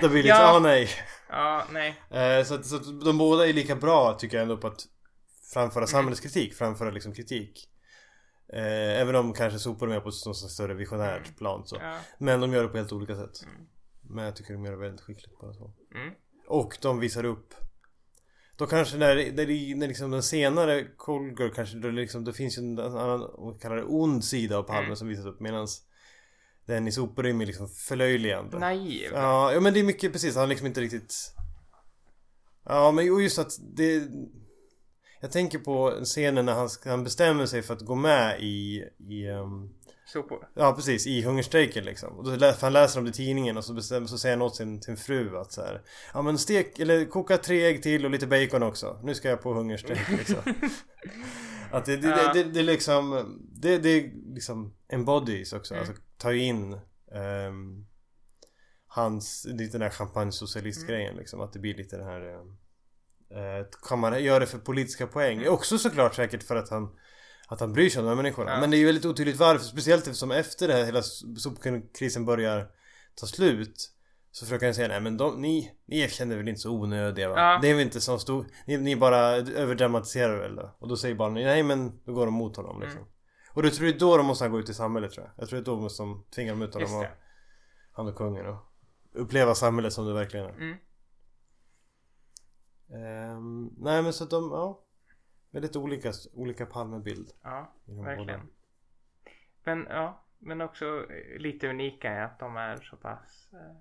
Speaker 1: då blir det lite,
Speaker 2: Ja.
Speaker 1: ah nej.
Speaker 2: Ja, nej.
Speaker 1: Eh, så, så de båda är lika bra tycker jag ändå på att framföra
Speaker 2: Mm.
Speaker 1: samhällskritik, framföra liksom kritik. Eh, även om kanske sopor är på ett större visionärt plan så.
Speaker 2: Ja.
Speaker 1: Men de gör det på helt olika sätt.
Speaker 2: Mm.
Speaker 1: Men jag tycker de gör det väldigt skickligt båda två.
Speaker 2: Mm.
Speaker 1: Och de visar upp då kanske när, när, när liksom den senare Cold Girl kanske då liksom, det finns ju en annan, vad kallar det, ond sida av Palme
Speaker 2: Mm.
Speaker 1: som visas upp medans den i sopor är liksom förlöjligande.
Speaker 2: Naiv.
Speaker 1: Ja, men det är mycket precis, han liksom inte riktigt Ja men just att det Jag tänker på scenen när han, han bestämmer sig för att gå med i, i um,
Speaker 2: Sopor.
Speaker 1: Ja precis, i hungerstrejken liksom. Och då lä- han läser om det i tidningen och så, bestämmer, så säger han åt sin, sin fru att så här, Ja men stek, eller koka tre ägg till och lite bacon också. Nu ska jag på hungerstrejk liksom. (laughs) att det, det,
Speaker 2: Ja.
Speaker 1: det, det, det liksom Det, det liksom embodies också.
Speaker 2: Mm.
Speaker 1: Alltså tar ju in ehm, Hans, lite den där champagne-socialist-grejen liksom. Att det blir lite den här eh, Kan man göra det för politiska poäng?
Speaker 2: Mm.
Speaker 1: Också såklart säkert för att han att han bryr sig om de här människorna.
Speaker 2: Ja.
Speaker 1: Men det är ju väldigt otydligt varför. Speciellt eftersom efter det här hela sopkrisen börjar ta slut. Så försöker han säga nej men de, ni, ni känner väl inte så onödiga va?
Speaker 2: Ja.
Speaker 1: Det är väl inte så stor... Ni, ni bara överdramatiserar väl då? Och då säger barnen nej men då går de mot honom liksom.
Speaker 2: Mm.
Speaker 1: Och då tror jag då de måste gå ut i samhället tror jag. Jag tror det är då måste de tvinga dem ut honom och
Speaker 2: det.
Speaker 1: han och kungen och uppleva samhället som det verkligen är.
Speaker 2: Mm.
Speaker 1: Ehm, nej men så att de, ja. Väldigt olika, olika Palmebild.
Speaker 2: Ja, verkligen.
Speaker 1: båda.
Speaker 2: Men ja, men också eh, lite unika i att de är så pass eh,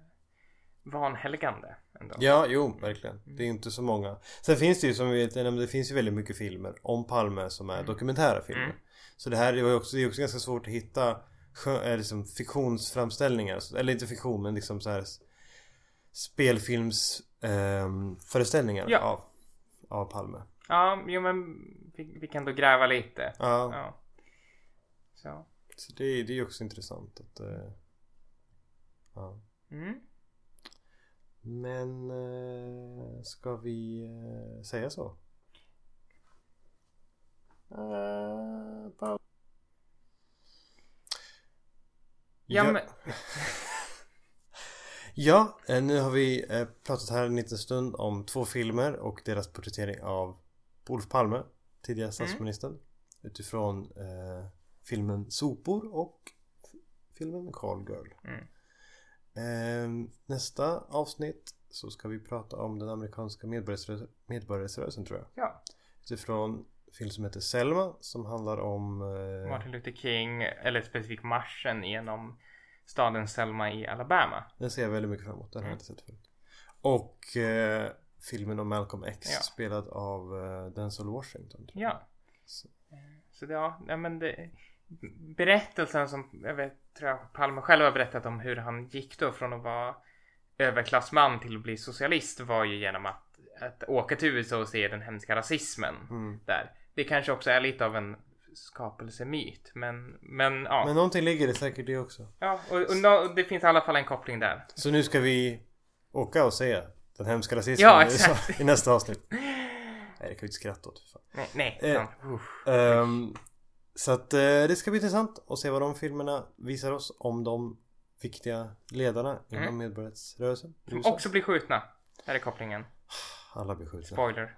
Speaker 2: vanhelgande. Ändå.
Speaker 1: Ja, jo, verkligen. Det är inte så många. Sen finns det ju som vi vet, det finns ju väldigt mycket filmer om Palme som är
Speaker 2: Mm.
Speaker 1: dokumentära filmer.
Speaker 2: Mm.
Speaker 1: Så det här är ju också, det är också ganska svårt att hitta eh, liksom fiktionsframställningar. Eller inte fiktion, men liksom så här spelfilms ehm, föreställningar
Speaker 2: Ja.
Speaker 1: av, av Palme.
Speaker 2: Ja, jo men vi, vi kan då gräva lite.
Speaker 1: Ja,
Speaker 2: Ja. Så.
Speaker 1: så det, det är ju också intressant att eh, ja.
Speaker 2: Mm.
Speaker 1: Men eh, ska vi eh, säga så? Paus.
Speaker 2: Ja, men (laughs)
Speaker 1: Ja, eh, nu har vi eh, pratat här en liten stund om två filmer och deras porträttering av Olof Palme, tidigare statsministern. Utifrån eh, filmen Sopor och filmen Call Girl.
Speaker 2: Mm.
Speaker 1: Eh, nästa avsnitt så ska vi prata om den amerikanska medborgarrättsrörelsen tror jag.
Speaker 2: ja,
Speaker 1: Utifrån film som heter Selma som handlar om eh,
Speaker 2: Martin Luther King, eller specifikt marschen genom staden Selma i Alabama.
Speaker 1: Den ser jag väldigt mycket fram emot. Den har jag inte sett förut. Och eh, filmen om Malcolm X
Speaker 2: Ja.
Speaker 1: spelad av eh, Denzel Washington.
Speaker 2: Ja.
Speaker 1: Så.
Speaker 2: Så det, ja, nej, men det, berättelsen som jag vet, tror jag Palme själv har berättat om hur han gick då från att vara överklassman till att bli socialist var ju genom att, att åka till USA och se den hemska rasismen
Speaker 1: Mm.
Speaker 2: där. Det kanske också är lite av en skapelsemyt, men, men ja.
Speaker 1: Men någonting ligger det säkert i också.
Speaker 2: ja och, och, nå- det finns i alla fall en koppling där.
Speaker 1: Så nu ska vi åka och se den hemska rasismen
Speaker 2: Ja,
Speaker 1: i i nästa avsnitt. (laughs) Nej, det kan vi inte skratta åt. Fan.
Speaker 2: Nej, nej.
Speaker 1: Eh,
Speaker 2: fan. Uff.
Speaker 1: Ehm, så att eh, det ska bli intressant att se vad de filmerna visar oss om de viktiga ledarna inom
Speaker 2: Mm.
Speaker 1: medborgarrättsrörelsen.
Speaker 2: Som också blir skjutna. Här är kopplingen.
Speaker 1: Alla blir skjutna.
Speaker 2: Spoiler.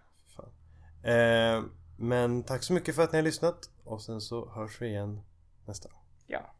Speaker 1: Eh, men tack så mycket för att ni har lyssnat och sen så hörs vi igen nästa gång.
Speaker 2: Ja.